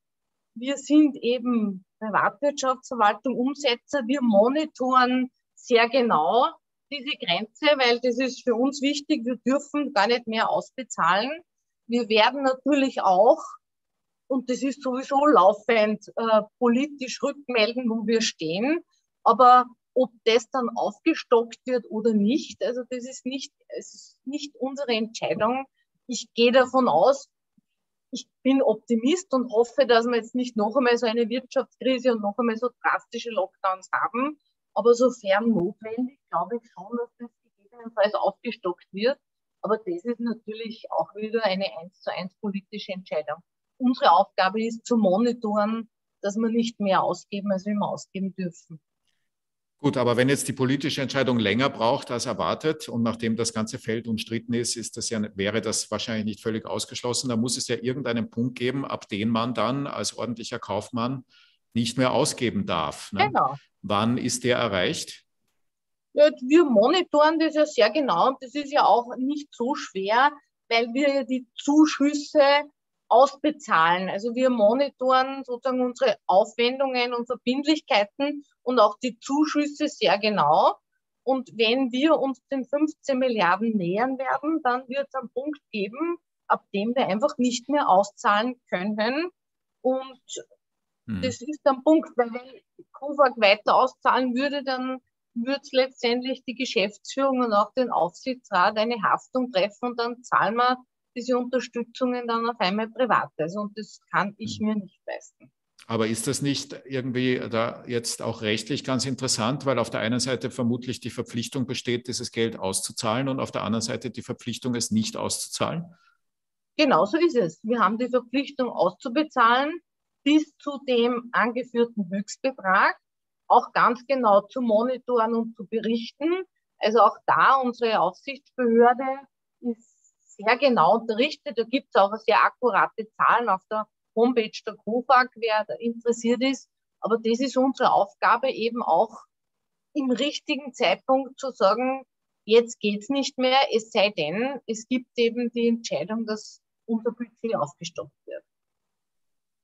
wir sind eben Privatwirtschaftsverwaltung, Umsetzer, wir monitoren sehr genau diese Grenze, weil das ist für uns wichtig, wir dürfen gar nicht mehr ausbezahlen. Wir werden natürlich auch, und das ist sowieso laufend, äh, politisch rückmelden, wo wir stehen. Aber ob das dann aufgestockt wird oder nicht, also das ist nicht, es ist nicht unsere Entscheidung. Ich gehe davon aus, ich bin Optimist und hoffe, dass wir jetzt nicht noch einmal so eine Wirtschaftskrise und noch einmal so drastische Lockdowns haben. Aber sofern notwendig, glaube ich schon, dass das gegebenenfalls aufgestockt wird. Aber das ist natürlich auch wieder eine eins zu eins politische Entscheidung. Unsere Aufgabe ist zu monitoren, dass wir nicht mehr ausgeben, als wir ausgeben dürfen. Gut, aber wenn jetzt die politische Entscheidung länger braucht als erwartet und nachdem das ganze Feld umstritten ist, ist das ja, wäre das wahrscheinlich nicht völlig ausgeschlossen. Da muss es ja irgendeinen Punkt geben, ab dem man dann als ordentlicher Kaufmann nicht mehr ausgeben darf. Ne? Genau. Wann ist der erreicht? Ja, wir monitoren das ja sehr genau und das ist ja auch nicht so schwer, weil wir ja die Zuschüsse ausbezahlen. Also wir monitoren sozusagen unsere Aufwendungen und Verbindlichkeiten und auch die Zuschüsse sehr genau. Und wenn wir uns den 15 Milliarden nähern werden, dann wird es einen Punkt geben, ab dem wir einfach nicht mehr auszahlen können. Und hm. das ist ein Punkt, weil wenn KUFAG weiter auszahlen würde, dann würde es letztendlich die Geschäftsführung und auch den Aufsichtsrat eine Haftung treffen und dann zahlen wir diese Unterstützungen dann auf einmal privat. Also, und das kann ich mhm. mir nicht leisten. Aber ist das nicht irgendwie da jetzt auch rechtlich ganz interessant, weil auf der einen Seite vermutlich die Verpflichtung besteht, dieses Geld auszuzahlen und auf der anderen Seite die Verpflichtung, es nicht auszuzahlen? Genau so ist es. Wir haben die Verpflichtung auszubezahlen bis zu dem angeführten Höchstbetrag, auch ganz genau zu monitoren und zu berichten. Also auch da unsere Aufsichtsbehörde ist sehr genau unterrichtet. Da gibt es auch sehr akkurate Zahlen auf der Homepage der KOFAG, wer da interessiert ist. Aber das ist unsere Aufgabe eben auch im richtigen Zeitpunkt zu sagen, Jetzt geht es nicht mehr, es sei denn, es gibt eben die Entscheidung, dass unser Budget aufgestockt wird.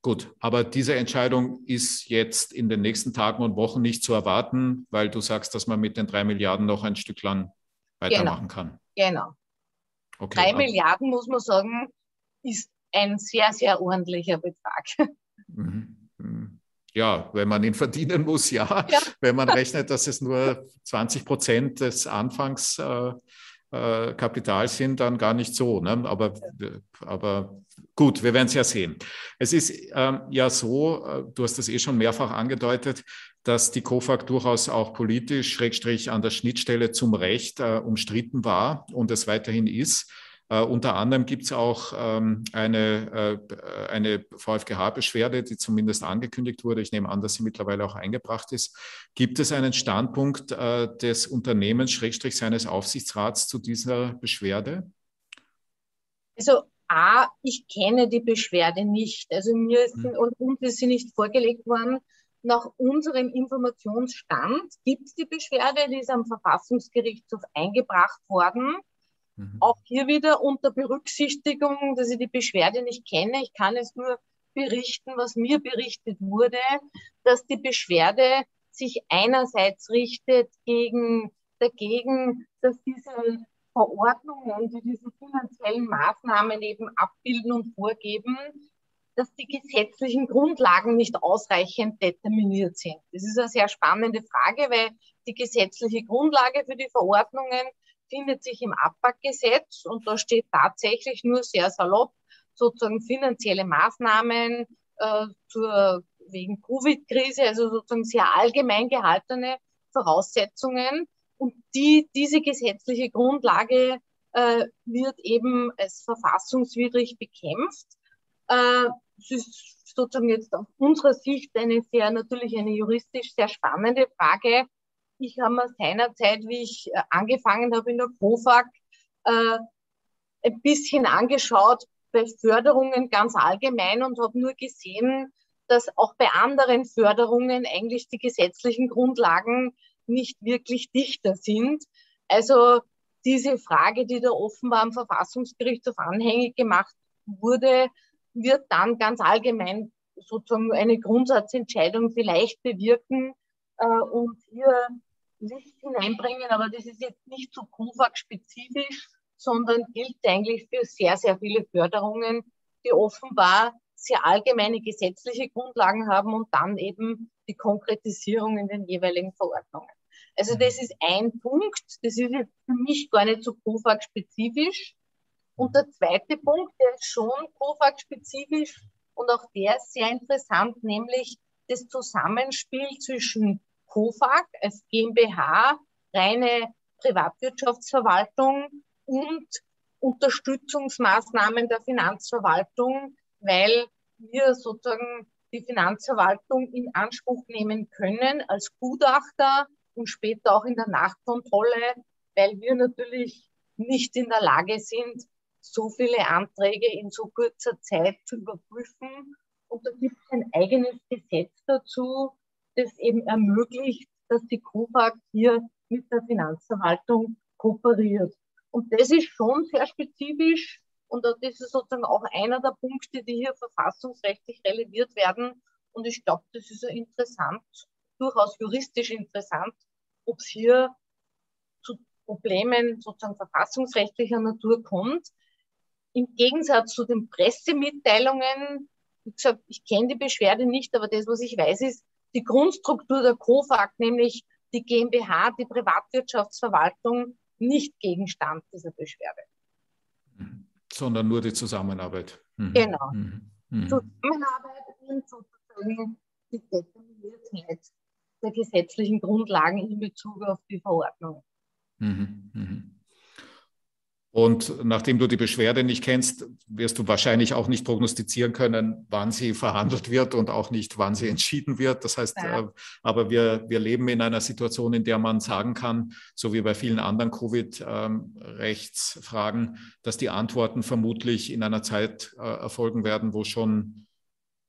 Gut, aber diese Entscheidung ist jetzt in den nächsten Tagen und Wochen nicht zu erwarten, weil du sagst, dass man mit den drei Milliarden noch ein Stück lang weitermachen genau. kann. Genau. Okay, drei Milliarden, muss man sagen, ist ein sehr, sehr ordentlicher Betrag. Mhm. Mhm. Ja, wenn man ihn verdienen muss, ja. ja. Wenn man rechnet, dass es nur 20 Prozent des Anfangskapitals äh, äh, sind, dann gar nicht so. Ne? Aber, aber gut, wir werden es ja sehen. Es ist ähm, ja so, äh, du hast das eh schon mehrfach angedeutet, dass die COFAG durchaus auch politisch, schrägstrich an der Schnittstelle zum Recht äh, umstritten war und es weiterhin ist. Uh, unter anderem gibt es auch ähm, eine, äh, eine VfGH-Beschwerde, die zumindest angekündigt wurde. Ich nehme an, dass sie mittlerweile auch eingebracht ist. Gibt es einen Standpunkt äh, des Unternehmens, Schrägstrich seines Aufsichtsrats zu dieser Beschwerde? Also A, ich kenne die Beschwerde nicht. Also mir ist, hm. und uns ist sie nicht vorgelegt worden. Nach unserem Informationsstand gibt es die Beschwerde, die ist am Verfassungsgerichtshof eingebracht worden. Mhm. Auch hier wieder unter Berücksichtigung, dass ich die Beschwerde nicht kenne. Ich kann es nur berichten, was mir berichtet wurde, dass die Beschwerde sich einerseits richtet gegen, dagegen, dass diese Verordnungen, die diese finanziellen Maßnahmen eben abbilden und vorgeben, dass die gesetzlichen Grundlagen nicht ausreichend determiniert sind. Das ist eine sehr spannende Frage, weil die gesetzliche Grundlage für die Verordnungen findet sich im Abpackgesetz und da steht tatsächlich nur sehr salopp sozusagen finanzielle Maßnahmen äh, zur, wegen Covid-Krise, also sozusagen sehr allgemein gehaltene Voraussetzungen. Und die, diese gesetzliche Grundlage äh, wird eben als verfassungswidrig bekämpft. Äh, es ist sozusagen jetzt aus unserer Sicht eine sehr, natürlich eine juristisch sehr spannende Frage, ich habe mir seinerzeit, wie ich äh, angefangen habe in der ProFAG, äh, ein bisschen angeschaut bei Förderungen ganz allgemein und habe nur gesehen, dass auch bei anderen Förderungen eigentlich die gesetzlichen Grundlagen nicht wirklich dichter sind. Also diese Frage, die da offenbar am Verfassungsgerichtshof anhängig gemacht wurde, wird dann ganz allgemein sozusagen eine Grundsatzentscheidung vielleicht bewirken. Äh, und hier Licht hineinbringen, aber das ist jetzt nicht so KUFAG-spezifisch, sondern gilt eigentlich für sehr, sehr viele Förderungen, die offenbar sehr allgemeine gesetzliche Grundlagen haben und dann eben die Konkretisierung in den jeweiligen Verordnungen. Also das ist ein Punkt, das ist jetzt für mich gar nicht so KUFAG-spezifisch. Und der zweite Punkt, der ist schon KUFAG-spezifisch und auch der ist sehr interessant, nämlich das Zusammenspiel zwischen COFAG als GmbH, reine Privatwirtschaftsverwaltung und Unterstützungsmaßnahmen der Finanzverwaltung, weil wir sozusagen die Finanzverwaltung in Anspruch nehmen können als Gutachter und später auch in der Nachkontrolle, weil wir natürlich nicht in der Lage sind, so viele Anträge in so kurzer Zeit zu überprüfen. Und da gibt es ein eigenes Gesetz dazu, das eben ermöglicht, dass die KOFAG hier mit der Finanzverwaltung kooperiert. Und das ist schon sehr spezifisch und das ist sozusagen auch einer der Punkte, die hier verfassungsrechtlich releviert werden. Und ich glaube, das ist ja interessant, durchaus juristisch interessant, ob es hier zu Problemen sozusagen verfassungsrechtlicher Natur kommt. Im Gegensatz zu den Pressemitteilungen, wie gesagt, ich kenne die Beschwerde nicht, aber das, was ich weiß, ist, die Grundstruktur der COFAG, nämlich die GmbH, die Privatwirtschaftsverwaltung, nicht Gegenstand dieser Beschwerde. Mhm. Sondern nur die Zusammenarbeit. Mhm. Genau. Mhm. mhm. Zusammenarbeit und sozusagen die Determiniertheit der gesetzlichen Grundlagen in Bezug auf die Verordnung. Mhm. Und nachdem du die Beschwerde nicht kennst, wirst du wahrscheinlich auch nicht prognostizieren können, wann sie verhandelt wird und auch nicht, wann sie entschieden wird. Das heißt, ja. äh, aber wir, wir leben in einer Situation, in der man sagen kann, so wie bei vielen anderen Covid-Rechtsfragen, dass die Antworten vermutlich in einer Zeit äh, erfolgen werden, wo schon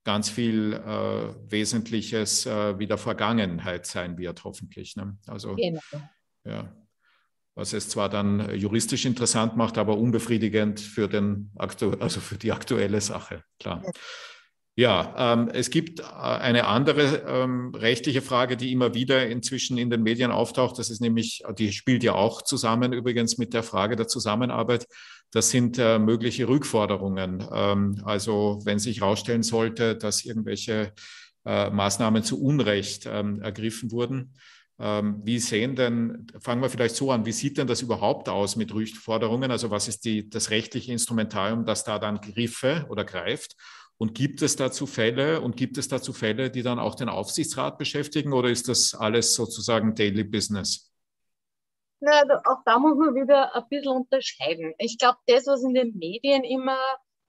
ganz viel äh, Wesentliches äh, wieder Vergangenheit sein wird, hoffentlich. Ne? Also, genau. ja. Was es zwar dann juristisch interessant macht, aber unbefriedigend für, den, also für die aktuelle Sache, klar. Ja, ähm, es gibt äh, eine andere ähm, rechtliche Frage, die immer wieder inzwischen in den Medien auftaucht. Das ist nämlich, die spielt ja auch zusammen übrigens mit der Frage der Zusammenarbeit. Das sind äh, mögliche Rückforderungen. Ähm, also wenn sich herausstellen sollte, dass irgendwelche äh, Maßnahmen zu Unrecht ähm, ergriffen wurden. Ähm, wie sehen denn, fangen wir vielleicht so an, wie sieht denn das überhaupt aus mit Rückforderungen? Also was ist die, das rechtliche Instrumentarium, das da dann griffe oder greift? Und gibt es dazu Fälle und gibt es dazu Fälle, die dann auch den Aufsichtsrat beschäftigen oder ist das alles sozusagen Daily Business? Na, auch da muss man wieder ein bisschen unterscheiden. Ich glaube, das, was in den Medien immer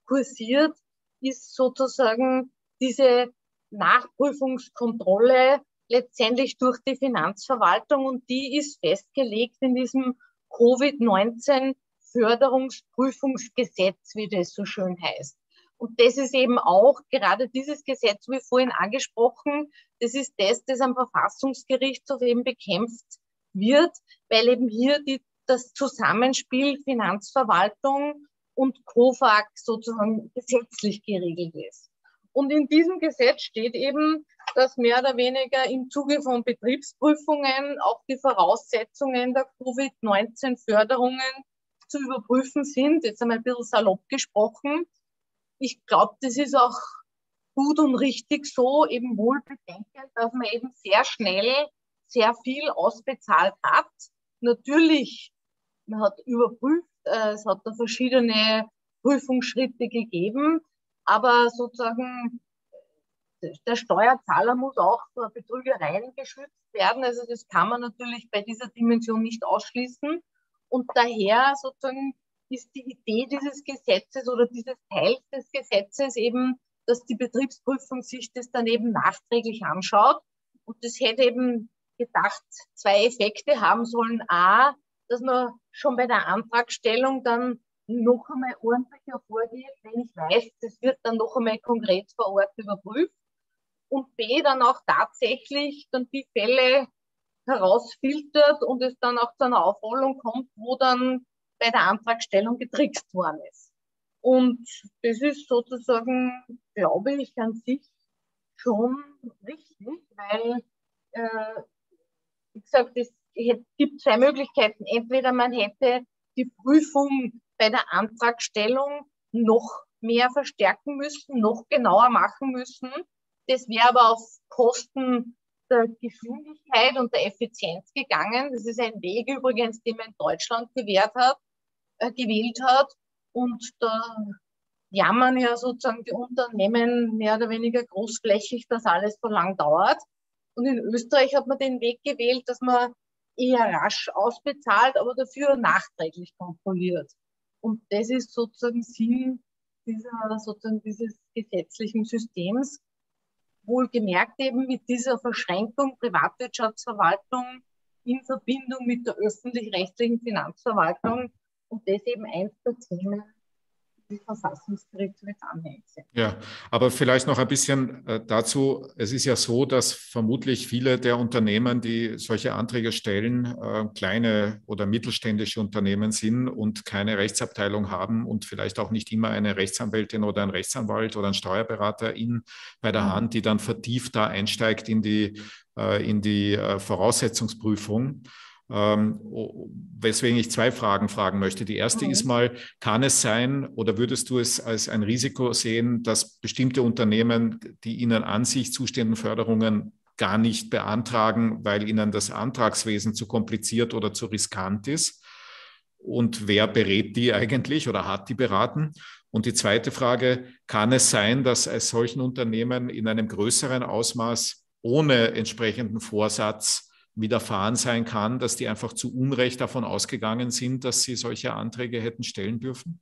kursiert, ist sozusagen diese Nachprüfungskontrolle letztendlich durch die Finanzverwaltung und die ist festgelegt in diesem Covid-19 Förderungsprüfungsgesetz, wie das so schön heißt. Und das ist eben auch gerade dieses Gesetz, wie vorhin angesprochen, das ist das, das am Verfassungsgerichtshof eben bekämpft wird, weil eben hier die, das Zusammenspiel Finanzverwaltung und COFAG sozusagen gesetzlich geregelt ist. Und in diesem Gesetz steht eben, dass mehr oder weniger im Zuge von Betriebsprüfungen auch die Voraussetzungen der Covid-19-Förderungen zu überprüfen sind. Jetzt einmal ein bisschen salopp gesprochen ich glaube, das ist auch gut und richtig so, eben wohl bedenkend, dass man eben sehr schnell sehr viel ausbezahlt hat. Natürlich, man hat überprüft, äh, es hat da verschiedene Prüfungsschritte gegeben, aber sozusagen der Steuerzahler muss auch vor Betrügereien geschützt werden. Also das kann man natürlich bei dieser Dimension nicht ausschließen. Und daher sozusagen ist die Idee dieses Gesetzes oder dieses Teils des Gesetzes eben, dass die Betriebsprüfung sich das dann eben nachträglich anschaut. Und das hätte eben gedacht, zwei Effekte haben sollen. A, dass man schon bei der Antragstellung dann noch einmal ordentlicher vorgeht, wenn ich weiß, das wird dann noch einmal konkret vor Ort überprüft. Und B, dann auch tatsächlich dann die Fälle herausfiltert und es dann auch zu einer Aufrollung kommt, wo dann bei der Antragstellung getrickst worden ist. Und das ist sozusagen, glaube ich, an sich schon richtig, weil, äh, wie gesagt, es gibt zwei Möglichkeiten. Entweder man hätte die Prüfung bei der Antragstellung noch mehr verstärken müssen, noch genauer machen müssen. Das wäre aber auf Kosten der Geschwindigkeit und der Effizienz gegangen. Das ist ein Weg übrigens, den man in Deutschland gewährt hat äh, gewählt hat. Und da jammern ja sozusagen die Unternehmen mehr oder weniger großflächig, dass alles so lang dauert. Und in Österreich hat man den Weg gewählt, dass man eher rasch ausbezahlt, aber dafür nachträglich kontrolliert. Und das ist sozusagen Sinn dieser, sozusagen dieses gesetzlichen Systems. Wohlgemerkt eben mit dieser Verschränkung Privatwirtschaftsverwaltung in Verbindung mit der öffentlich-rechtlichen Finanzverwaltung. Und das eben eins der Themen, die Verfassungsgericht anhängt. Ja, aber vielleicht noch ein bisschen äh, dazu. Es ist ja so, dass vermutlich viele der Unternehmen, die solche Anträge stellen, äh, kleine oder mittelständische Unternehmen sind und keine Rechtsabteilung haben und vielleicht auch nicht immer eine Rechtsanwältin oder ein Rechtsanwalt oder ein Steuerberater in, bei der mhm. Hand, die dann vertieft da einsteigt in die, äh, in die Voraussetzungsprüfung. Ähm, weswegen ich zwei Fragen fragen möchte. Die erste mhm. ist mal, kann es sein oder würdest du es als ein Risiko sehen, dass bestimmte Unternehmen die ihnen an sich zustehenden Förderungen gar nicht beantragen, weil ihnen das Antragswesen zu kompliziert oder zu riskant ist? Und wer berät die eigentlich oder hat die beraten? Und die zweite Frage, kann es sein, dass es solchen Unternehmen in einem größeren Ausmaß ohne entsprechenden Vorsatz widerfahren sein kann, dass die einfach zu Unrecht davon ausgegangen sind, dass sie solche Anträge hätten stellen dürfen?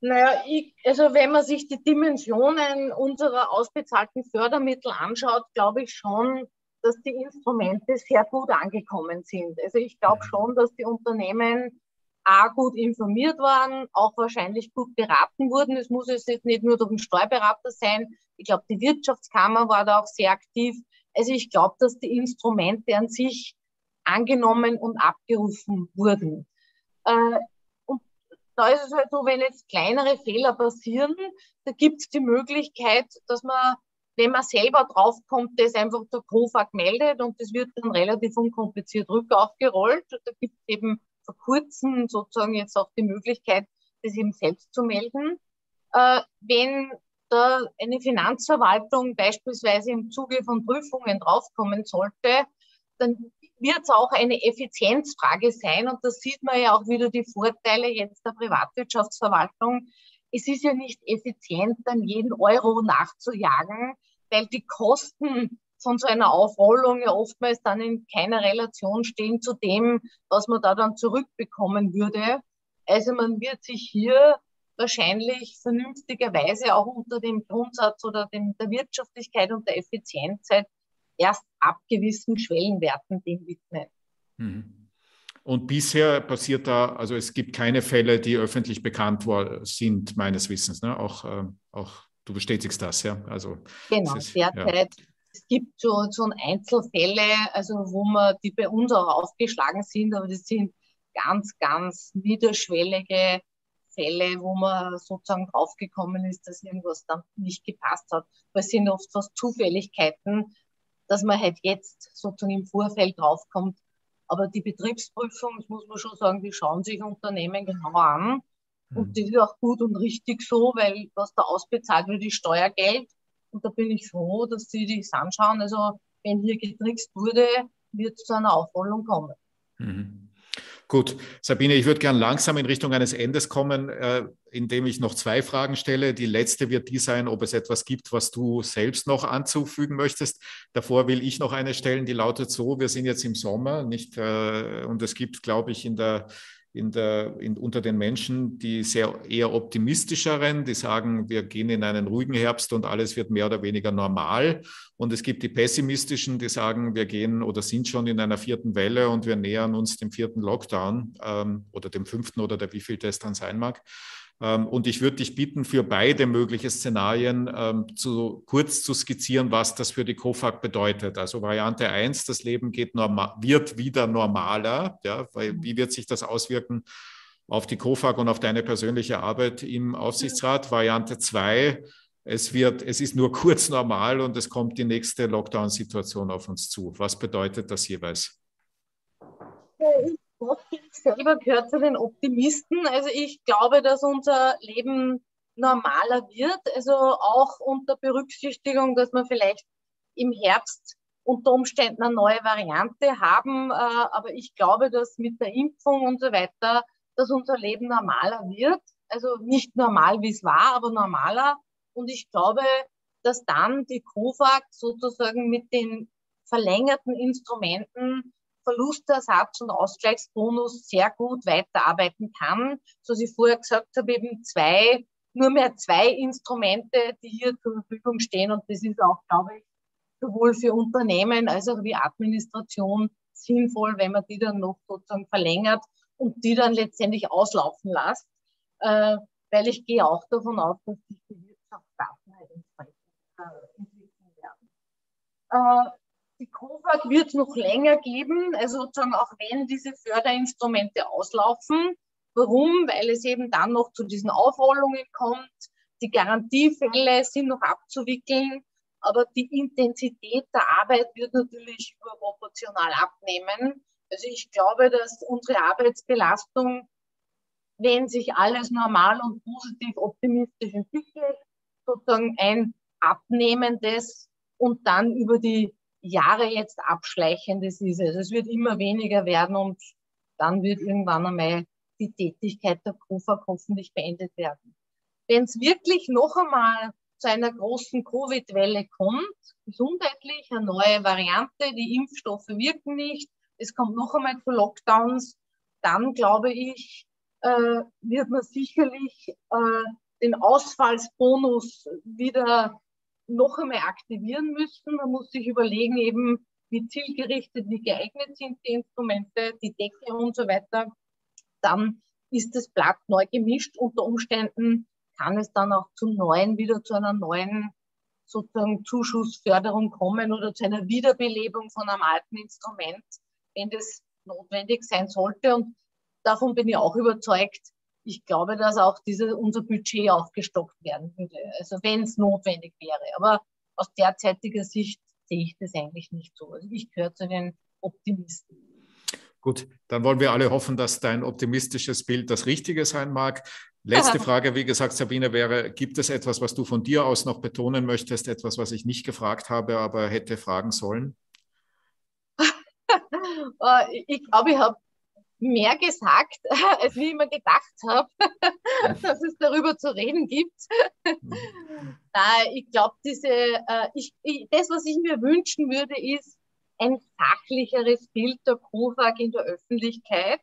Naja, ich, also wenn man sich die Dimensionen unserer ausbezahlten Fördermittel anschaut, glaube ich schon, dass die Instrumente sehr gut angekommen sind. Also ich glaube schon, dass die Unternehmen A, gut informiert waren, auch wahrscheinlich gut beraten wurden. Es muss jetzt nicht nur durch den Steuerberater sein. Ich glaube, die Wirtschaftskammer war da auch sehr aktiv. Also ich glaube, dass die Instrumente an sich angenommen und abgerufen wurden. Äh, und da ist es halt so, wenn jetzt kleinere Fehler passieren, da gibt es die Möglichkeit, dass man, wenn man selber draufkommt, das einfach der COFAG meldet und das wird dann relativ unkompliziert rückaufgerollt. Da gibt es eben vor kurzem sozusagen jetzt auch die Möglichkeit, das eben selbst zu melden. Äh, wenn da eine Finanzverwaltung beispielsweise im Zuge von Prüfungen draufkommen sollte, dann wird es auch eine Effizienzfrage sein. Und da sieht man ja auch wieder die Vorteile jetzt der Privatwirtschaftsverwaltung. Es ist ja nicht effizient, dann jeden Euro nachzujagen, weil die Kosten von so einer Aufrollung ja oftmals dann in keiner Relation stehen zu dem, was man da dann zurückbekommen würde. Also man wird sich hier wahrscheinlich vernünftigerweise auch unter dem Grundsatz oder dem, der Wirtschaftlichkeit und der Effizienz erst ab gewissen Schwellenwerten dem widmen. Mhm. Und bisher passiert da, also es gibt keine Fälle, die öffentlich bekannt sind, meines Wissens. Ne? Auch, äh, auch du bestätigst das, ja? Also, genau, ist, derzeit. Ja. Es gibt schon, schon Einzelfälle, also wo man, die bei uns auch aufgeschlagen sind, aber das sind ganz, ganz niederschwellige Fälle, wo man sozusagen draufgekommen ist, dass irgendwas dann nicht gepasst hat. Das sind oft fast Zufälligkeiten, dass man halt jetzt sozusagen im Vorfeld draufkommt. Aber die Betriebsprüfung, das muss man schon sagen, die schauen sich Unternehmen genau an. Und mhm. das ist auch gut und richtig so, weil was da ausbezahlt wird, ist Steuergeld. Und da bin ich froh, dass sie das anschauen. Also wenn hier getrickst wurde, wird es zu einer Aufrollung kommen. Mhm. Gut, Sabine, ich würde gern langsam in Richtung eines Endes kommen, äh, indem ich noch zwei Fragen stelle. Die letzte wird die sein, ob es etwas gibt, was du selbst noch anzufügen möchtest. Davor will ich noch eine stellen, die lautet so, wir sind jetzt im Sommer, nicht, äh, und es gibt, glaube ich, in der in der, in, unter den Menschen die sehr eher optimistischeren, die sagen, wir gehen in einen ruhigen Herbst und alles wird mehr oder weniger normal. Und es gibt die pessimistischen, die sagen, wir gehen oder sind schon in einer vierten Welle und wir nähern uns dem vierten Lockdown ähm, oder dem fünften oder der wie das dann sein mag. Ähm, und ich würde dich bitten, für beide mögliche Szenarien ähm, zu, kurz zu skizzieren, was das für die COFAG bedeutet. Also Variante 1, das Leben geht normal, wird wieder normaler. Ja, weil, wie wird sich das auswirken auf die COFAG und auf deine persönliche Arbeit im Aufsichtsrat? Variante 2, es, wird, es ist nur kurz normal und es kommt die nächste Lockdown-Situation auf uns zu. Was bedeutet das jeweils? ich selber gehört zu den Optimisten. Also ich glaube, dass unser Leben normaler wird. Also auch unter Berücksichtigung, dass wir vielleicht im Herbst unter Umständen eine neue Variante haben. Äh, aber ich glaube, dass mit der Impfung und so weiter, dass unser Leben normaler wird. Also nicht normal, wie es war, aber normaler. Und ich glaube, dass dann die COVAG sozusagen mit den verlängerten Instrumenten Verlustersatz und Ausgleichsbonus sehr gut weiterarbeiten kann. So wie ich vorher gesagt habe, eben zwei, nur mehr zwei Instrumente, die hier zur Verfügung stehen. Und das ist auch, glaube ich, sowohl für Unternehmen als auch wie Administration sinnvoll, wenn man die dann noch sozusagen verlängert und die dann letztendlich auslaufen lässt. Äh, weil ich gehe auch davon aus, dass sich die Wirtschaftsdaten halt entsprechend äh, entwickeln werden. Äh, die COVAG wird noch länger geben, also sozusagen auch wenn diese Förderinstrumente auslaufen. Warum? Weil es eben dann noch zu diesen Aufrollungen kommt. Die Garantiefälle sind noch abzuwickeln, aber die Intensität der Arbeit wird natürlich überproportional abnehmen. Also ich glaube, dass unsere Arbeitsbelastung, wenn sich alles normal und positiv optimistisch entwickelt, sozusagen ein abnehmendes und dann über die Jahre jetzt abschleichendes ist. Also es wird immer weniger werden und dann wird irgendwann einmal die Tätigkeit der KUFA hoffentlich beendet werden. Wenn es wirklich noch einmal zu einer großen Covid-Welle kommt, gesundheitlich eine neue Variante, die Impfstoffe wirken nicht, es kommt noch einmal zu Lockdowns, dann glaube ich, äh, wird man sicherlich äh, den Ausfallsbonus wieder noch einmal aktivieren müssen. Man muss sich überlegen, eben wie zielgerichtet, wie geeignet sind die Instrumente, die Decke und so weiter. Dann ist das Blatt neu gemischt. Unter Umständen kann es dann auch zum neuen, wieder zu einer neuen sozusagen Zuschussförderung kommen oder zu einer Wiederbelebung von einem alten Instrument. wenn das notwendig sein sollte. Und davon bin ich auch überzeugt. Ich glaube, dass auch diese, unser Budget aufgestockt werden würde, also wenn es notwendig wäre. Aber aus derzeitiger Sicht sehe ich das eigentlich nicht so. Also ich gehöre zu den Optimisten. Gut, dann wollen wir alle hoffen, dass dein optimistisches Bild das Richtige sein mag. Letzte Frage, wie gesagt, Sabine, wäre, gibt es etwas, was du von dir aus noch betonen möchtest, etwas, was ich nicht gefragt habe, aber hätte fragen sollen? Äh, ich glaube, ich habe mehr gesagt, als ich immer gedacht habe, dass es darüber zu reden gibt. Mhm. ich glaube, diese, äh, ich, ich, das, was ich mir wünschen würde, ist ein sachlicheres Bild der KUFAG in der Öffentlichkeit,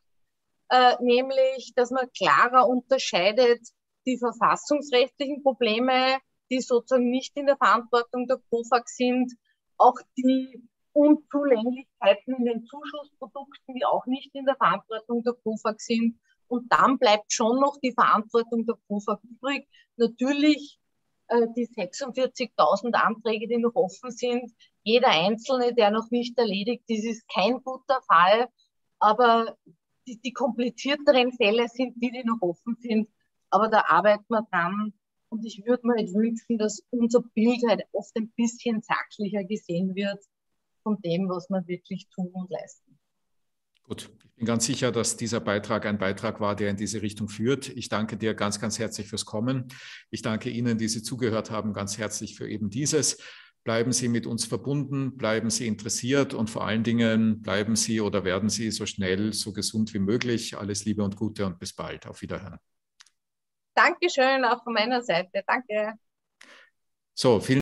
äh, nämlich, dass man klarer unterscheidet die verfassungsrechtlichen Probleme, die sozusagen nicht in der Verantwortung der KUFAG sind, auch die Unzulänglichkeiten in den Zuschussprodukten, die auch nicht in der Verantwortung der KUFAG sind. Und dann bleibt schon noch die Verantwortung der KUFAG übrig. Natürlich äh, die 46.000 Anträge, die noch offen sind. Jeder einzelne, der noch nicht erledigt ist, ist kein guter Fall. Aber die, die komplizierteren Fälle sind die, die noch offen sind. Aber da arbeiten wir dran. Und ich würde mir halt wünschen, dass unser Bild halt oft ein bisschen sachlicher gesehen wird von dem, was wir wirklich tun und leisten. Gut, ich bin ganz sicher, dass dieser Beitrag ein Beitrag war, der in diese Richtung führt. Ich danke dir ganz, ganz herzlich fürs Kommen. Ich danke Ihnen, die Sie zugehört haben, ganz herzlich für eben dieses. Bleiben Sie mit uns verbunden, bleiben Sie interessiert und vor allen Dingen bleiben Sie oder werden Sie so schnell, so gesund wie möglich. Alles Liebe und Gute und bis bald. Auf Wiederhören. Dankeschön auch von meiner Seite. Danke. So, vielen